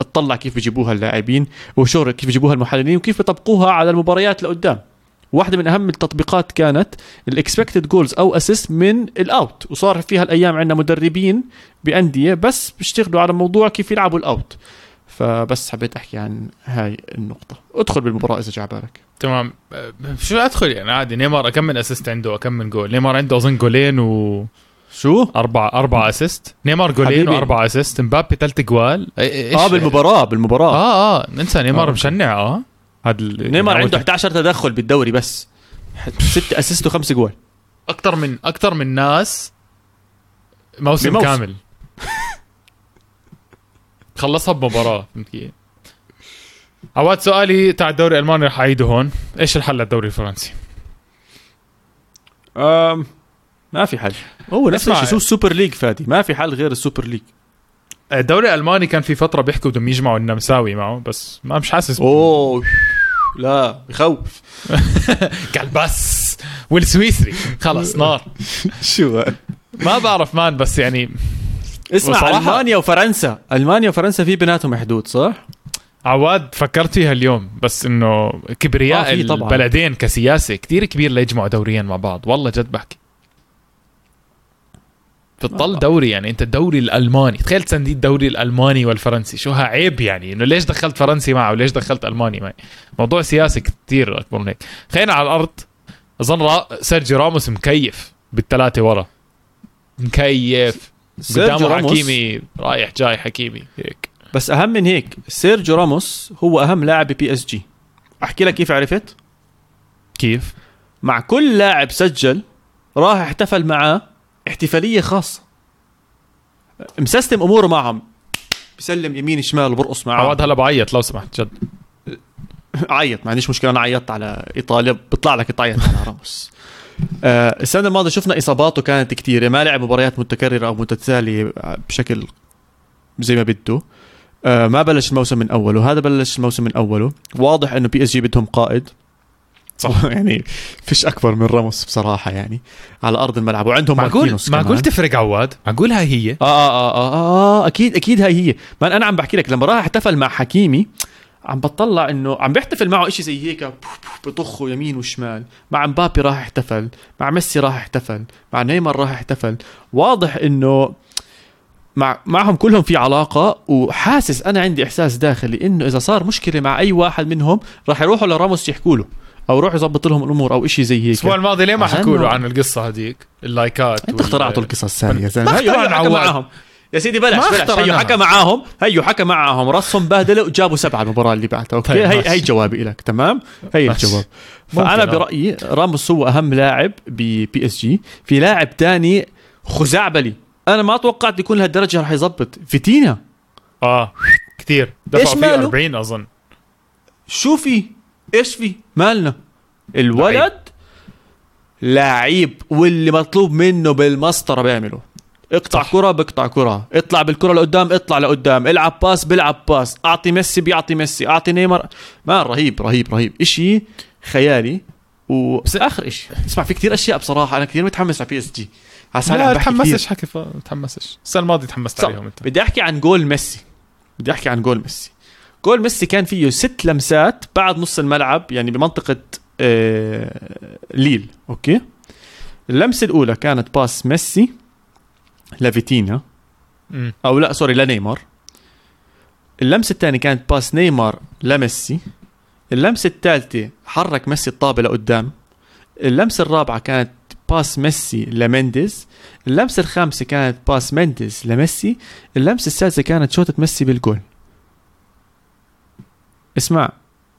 أطلع كيف بيجيبوها اللاعبين وشو كيف بيجيبوها المحللين وكيف بيطبقوها على المباريات لقدام. واحدة من أهم التطبيقات كانت ال expected goals أو assist من ال out وصار فيها الأيام عندنا مدربين بأندية بس بيشتغلوا على موضوع كيف يلعبوا ال out فبس حبيت أحكي عن هاي النقطة. ادخل بالمباراة إذا جاء بالك. تمام. شو أدخل يعني؟ عادي. نيمار كم من assist عنده؟ كم من جول نيمار عنده أظن جولين و شو؟ أربع أربع assist نيمار جولين حبيبي. واربع assist مبابي ثلاث جوال. إي- إيش- آه بالمباراة بالمباراة. آه آه. ننسى نيمار آه. مشنع آه. هذا نيمار عنده 11 تدخل بالدوري بس. ست assist وخمس جوال. أكثر من أكثر من ناس موسم, بموسم. كامل. خلصها بمباراة فهمت كيف؟ عواد سؤالي تاع الدوري الألماني رح أعيده هون. إيش الحل للدوري الفرنسي؟ أم ما في حل. هو نفس. الشيء شو ال Super League فادي؟ ما في حل غير ال Super League. الدوري الألماني كان في فترة بيحكوا بدهم يجمعوا النمساوي معه بس ما مش حاسس أوه لا بخوف. قال بس. والسويسري خلص نار. شو ما بعرف مان بس يعني اسمع ألمانيا وفرنسا. ألمانيا وفرنسا في بيناتهم حدود صح؟ عواد فكرت فيها اليوم بس إنه كبرياء آه،. البلدين كسياسة كتير كبير ليجمعوا دوريين مع بعض. والله جد بحكي. بتضل. دوري يعني انت الدوري الألماني. تخيل تسندي الدوري الألماني والفرنسي. شو ها عيب يعني؟ إنه ليش دخلت فرنسي معه وليش دخلت ألماني معي؟ موضوع سياسي كتير أكبر من هيك. خلينا على الأرض. أظن را... سيرجيو راموس مكيف بالثلاثة ورا. مكيف. قدامه حكيمي رايح جاي حكيمي هيك. بس أهم من هيك سيرجيو راموس هو أهم لاعب ب PSG أحكي لك كيف عرفت؟ كيف؟ مع كل لاعب سجل راح احتفل معاه احتفالية خاصة. مسستم أموره معهم. بسلم يمين شمال وبرقص معاه عواد هلا بعيط لو سمحت جد. عيط ما عنديش مشكلة أنا عيطت على إيطاليا بيطلع لك تعيط على راموس. آه السنة الماضية شفنا إصاباته كانت كثيره ما لعب مباريات متكررة أو متتالية بشكل زي ما بده. آه ما بلش الموسم من أوله هذا بلش الموسم من أوله. واضح إنه PSG بدهم قائد. صح. يعني فيش أكبر من راموس بصراحة يعني. على أرض الملعب. وعندهم معقول معقول. تفرق عواد؟ معقول هاي هي؟ آه, آه, آه, آه, آه أكيد أكيد هاي هي. ما أنا عم بحكي لك لما راح احتفل مع حكيمي عم بطلع إنه عم بيحتفل معه إشي زي هيك بطخه يمين وشمال. مع مبابي راح احتفل مع ميسي راح احتفل مع نيمار راح احتفل. واضح إنه مع معهم كلهم في علاقة وحاسس أنا عندي إحساس داخلي إنه إذا صار مشكلة مع أي واحد منهم راح يروحوا لراموس يحكوا له. أو روح يظبط لهم الأمور أو إشي زي هيك. الأسبوع الماضي ليه ما حكوا له عن القصة هذيك؟ لا يكون أنت اخترعتوا القصص هذه يا زلمه ما هيو. معاهم. يا سيدي بلاش بلاش. هيو اخترعناها. حكى معاهم هيو حكى معاهم. رصهم بهدله وجابوا سبعة المباراة اللي بعدها okay؟ طيب، هي ماشي. هي جوابي لك تمام؟ هي. الجواب. فأنا آه. برأيي راموس هو أهم لاعب ب PSG في لاعب تاني خزعبلي أنا ما توقعت يكون لهالدرجة رح يزبط فيتينا آه. كثير. دفعوا فيه ماله؟ 40 أظن. شو في؟ إيش في؟ مالنا. الولد لعيب. واللي مطلوب منه بالمسطره بيعمله. اقطع صح. كرة بقطع كرة. اطلع بالكرة لقدام اطلع لقدام. العب pass بيلعب pass. اعطي ميسي بيعطي ميسي. اعطي نيمار. ما رهيب رهيب رهيب. إشي خيالي و بس- آخر إشي. اسمع في كثير أشياء بصراحة. أنا كثير متحمس على PSG لا. تحمسش حكي ف... تحمسش. السنة الماضية تحمست. عليهم أنت. بدي أحكي عن جول ميسي. بدي أحكي عن جول ميسي. جول ميسي كان فيه ست لمسات بعد نص الملعب يعني بمنطقة آه ليل. okay؟ اللمسة الأولى كانت pass ميسي لفيتينيا مم. أو لا sorry لنيمار. اللمسة الثانية كانت pass نيمار لميسي. اللمسة الثالثة حرك ميسي الطابة لقدام. اللمسة الرابعة كانت pass ميسي لمندز اللمسة الخامسة كانت pass مندز لميسي. اللمسة السادسة كانت شوطة ميسي بالجول. اسمع.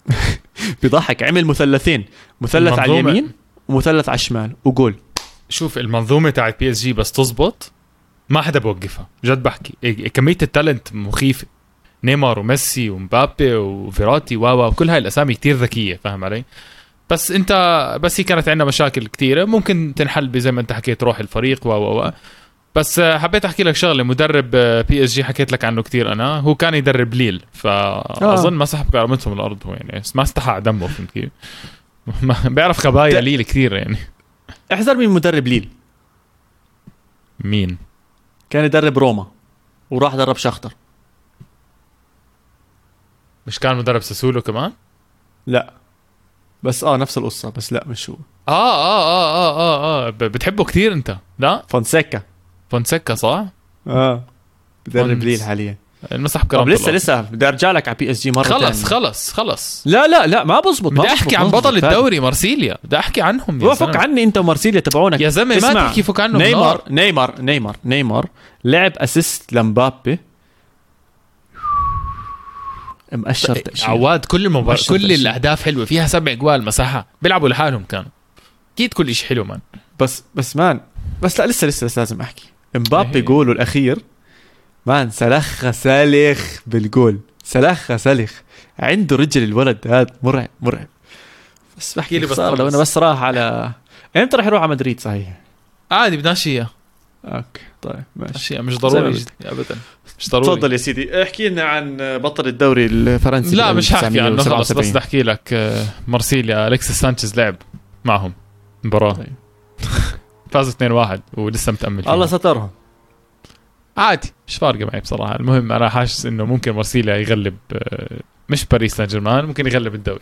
بيضحك. عمل مثلثين. مثلث على اليمين ومثلث على الشمال وجول. شوف المنظومة تاعت PSG بس تزبط. ما حدا بوقفها جد بحكي. إيه- كمية ال talent مخيفة. نيمار وميسي ومبابي وفيراتي و و كل هاي الأسامي كتير ذكية فاهم علي؟ بس انت بس هي كانت عندنا مشاكل كتيرة. ممكن تنحل بزي ما انت حكيت روح الفريق و و و بس آه، حبيت أحكي لك شغلة. مدرب PSG حكيت لك عنه كتير. أنا هو كان يدرب ليل فأظن ما مسح بكرامتهم الأرض هو يعني ما استحى على دمه فهمت كيف؟ بيعرف خبايا ليل كثير يعني. احذر من مدرب ليل. مين؟ كان يدرب روما وراح درب شختر مش كان مدرب ساسولو كمان؟ لا. بس آه نفس القصة بس لا مش هو. آه آه آه آه آه, آه. بتحبه كثير أنت لا؟ فونسيكا. فونسيكا صح آه بدرب فونس. ليل حاليا المسح طب بكرامته لسه. لسه بدي أرجع لك على PSG مرة خلص تانية. خلص خلص لا لا لا ما بزبط بدي أحكي عن. بطل. الدوري مارسيليا بدي أحكي عنهم يا فك. عني أنت ومارسيليا تبعونك يا زلمة ما تحكي فك عنه نيمار. نيمار نيمار نيمار لعب اسيست لمبابي مأشر تأشير عواد كل المباراة مؤشر كل. الأهداف حلوة فيها سبع جوال مساحة بيلعبوا لحالهم كانوا أكيد كل شيء حلو مان بس بس مان بس لا لسه لسه, لسه لازم أحكي مبابي إيه. جوله الأخير. مان سلخ سلخ بالجول. سلخ سلخ عنده رجل الولد هذا مرعب مرعب. بس بحكي لي بس لو. أنا بس راح على إمتى راح يروح على مدريد صحيح؟ عادي بدناش اياه أوكي طيب ماشي. مش ضروري. ابدا. مش ضروري. تفضل يا سيدي. احكي لنا عن بطل الدوري الفرنسي لا مش حاحكي عنه خلص 1977. بس بدي أحكي لك آه، مارسيليا. الكسيس سانشيز لعب معهم مباراة. طيب. فاز 2-1 ولسه متأمل فيها. الله سترهم عادي مش فارقة معي بصراحة. المهم أنا حاسس إنه ممكن مارسيليا يغلب آه، مش باريس سان جيرمان ممكن يغلب الدوري.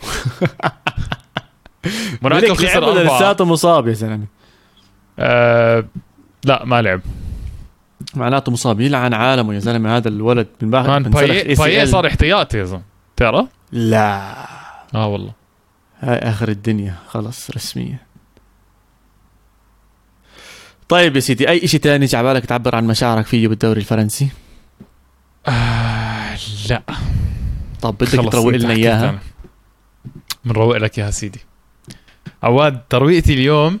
موناكو خسر أربعة. لساته مصاب يا زلمة. آه لا ما لعب. معناته مصاب. يلعن عالمه يا زلمة هذا الولد من بعد من باي. صار احتياطي يا زلمة. تعرف؟ لا. آه والله. هاي آخر الدنيا خلص رسميا طيب يا سيدي أي شيء على بالك تعبر عن مشاعرك فيه بالدوري الفرنسي؟ آه لا. طب بدك تروق لنا إياها. بنروق لك إياها سيدي. عواد ترويقتي اليوم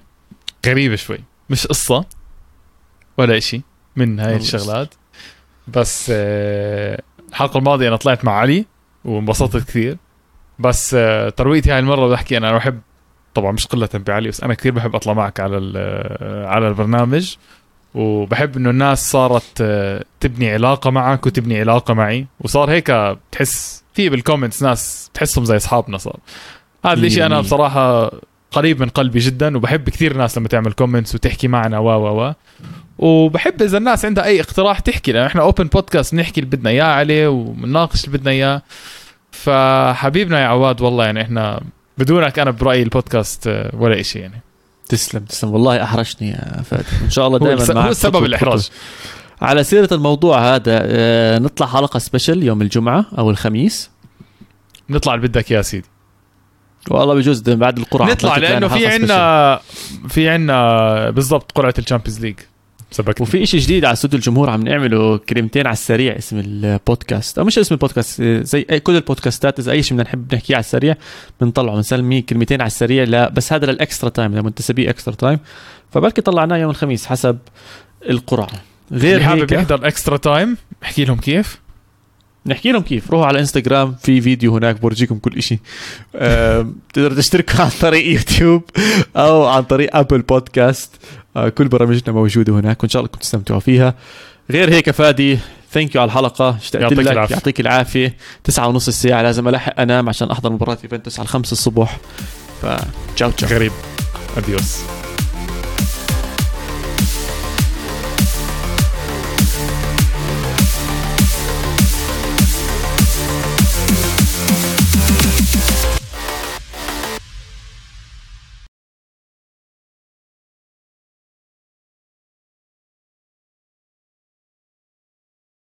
غريبة شوي. مش قصة ولا إشي من هاي الشغلات. بس آه، الحلقة الماضية أنا طلعت مع علي وانبسطت كثير. بس آه، ترويقتي هاي المرة بحكي أنا بحب طبعا مش قلة بعلي بس أنا كثير بحب أطلع معك على على البرنامج. وبحب إنه الناس صارت تبني علاقة معك وتبني علاقة معي. وصار هيك بتحس في بال comments ناس تحسهم زي أصحابنا صار. هذا الإشي أنا. بصراحة قريب من قلبي جدا وبحب كثير ناس لما تعمل comments وتحكي معنا و و و. وبحب إذا الناس عندها أي اقتراح تحكي لأن إحنا open podcast بنحكي اللي بدنا إياه عليه وبنناقش اللي بدنا إياه. فحبيبنا يا عواد والله يعني إحنا بدونك أنا برأيي البودكاست آه، ولا شيء يعني. تسلم تسلم. والله احرجني يا فادي إن شاء الله دائما هو خطوة الإحراج. على سيرة الموضوع هذا آه، نطلع حلقة special يوم الجمعة أو الخميس. نطلع اللي بدك يا سيدي. والله بجوز بعد القرعة نطلع لأنه في عندنا في عندنا بالضبط قرعة ال Champions League. سبكت وفي شيء جديد على استوديو الجمهور عم نعمله كلمتين على السريع اسم البودكاست. أو مش اسم البودكاست زي أي كل ال podcastات إذا أي شيء بدنا نحب نحكيه على السريع بنطلعه بنسميه كلمتين على السريع لا بس هذا لل extra time لما تسبيه extra time. فبلكي طلعناه يوم الخميس حسب القرعة. غير حابب يحضر extra time احكي لهم كيف. نحكي لهم كيف. روحوا على إنستغرام في فيديو هناك بورجيكم كل شيء تقدروا تشتركوا عن طريق يوتيوب أو عن طريق Apple Podcast. كل برامجنا موجودة هناك وإن شاء الله تستمتعوا فيها. غير هيك فادي thank you على الحلقة. اشتقت لك العافية. يعطيك العافية. تسعة ونص الساعة لازم ألحق انام عشان أحضر مباراة يوفنتوس على الخمسة الصبح. فتشاو تشاو غريب. اديوس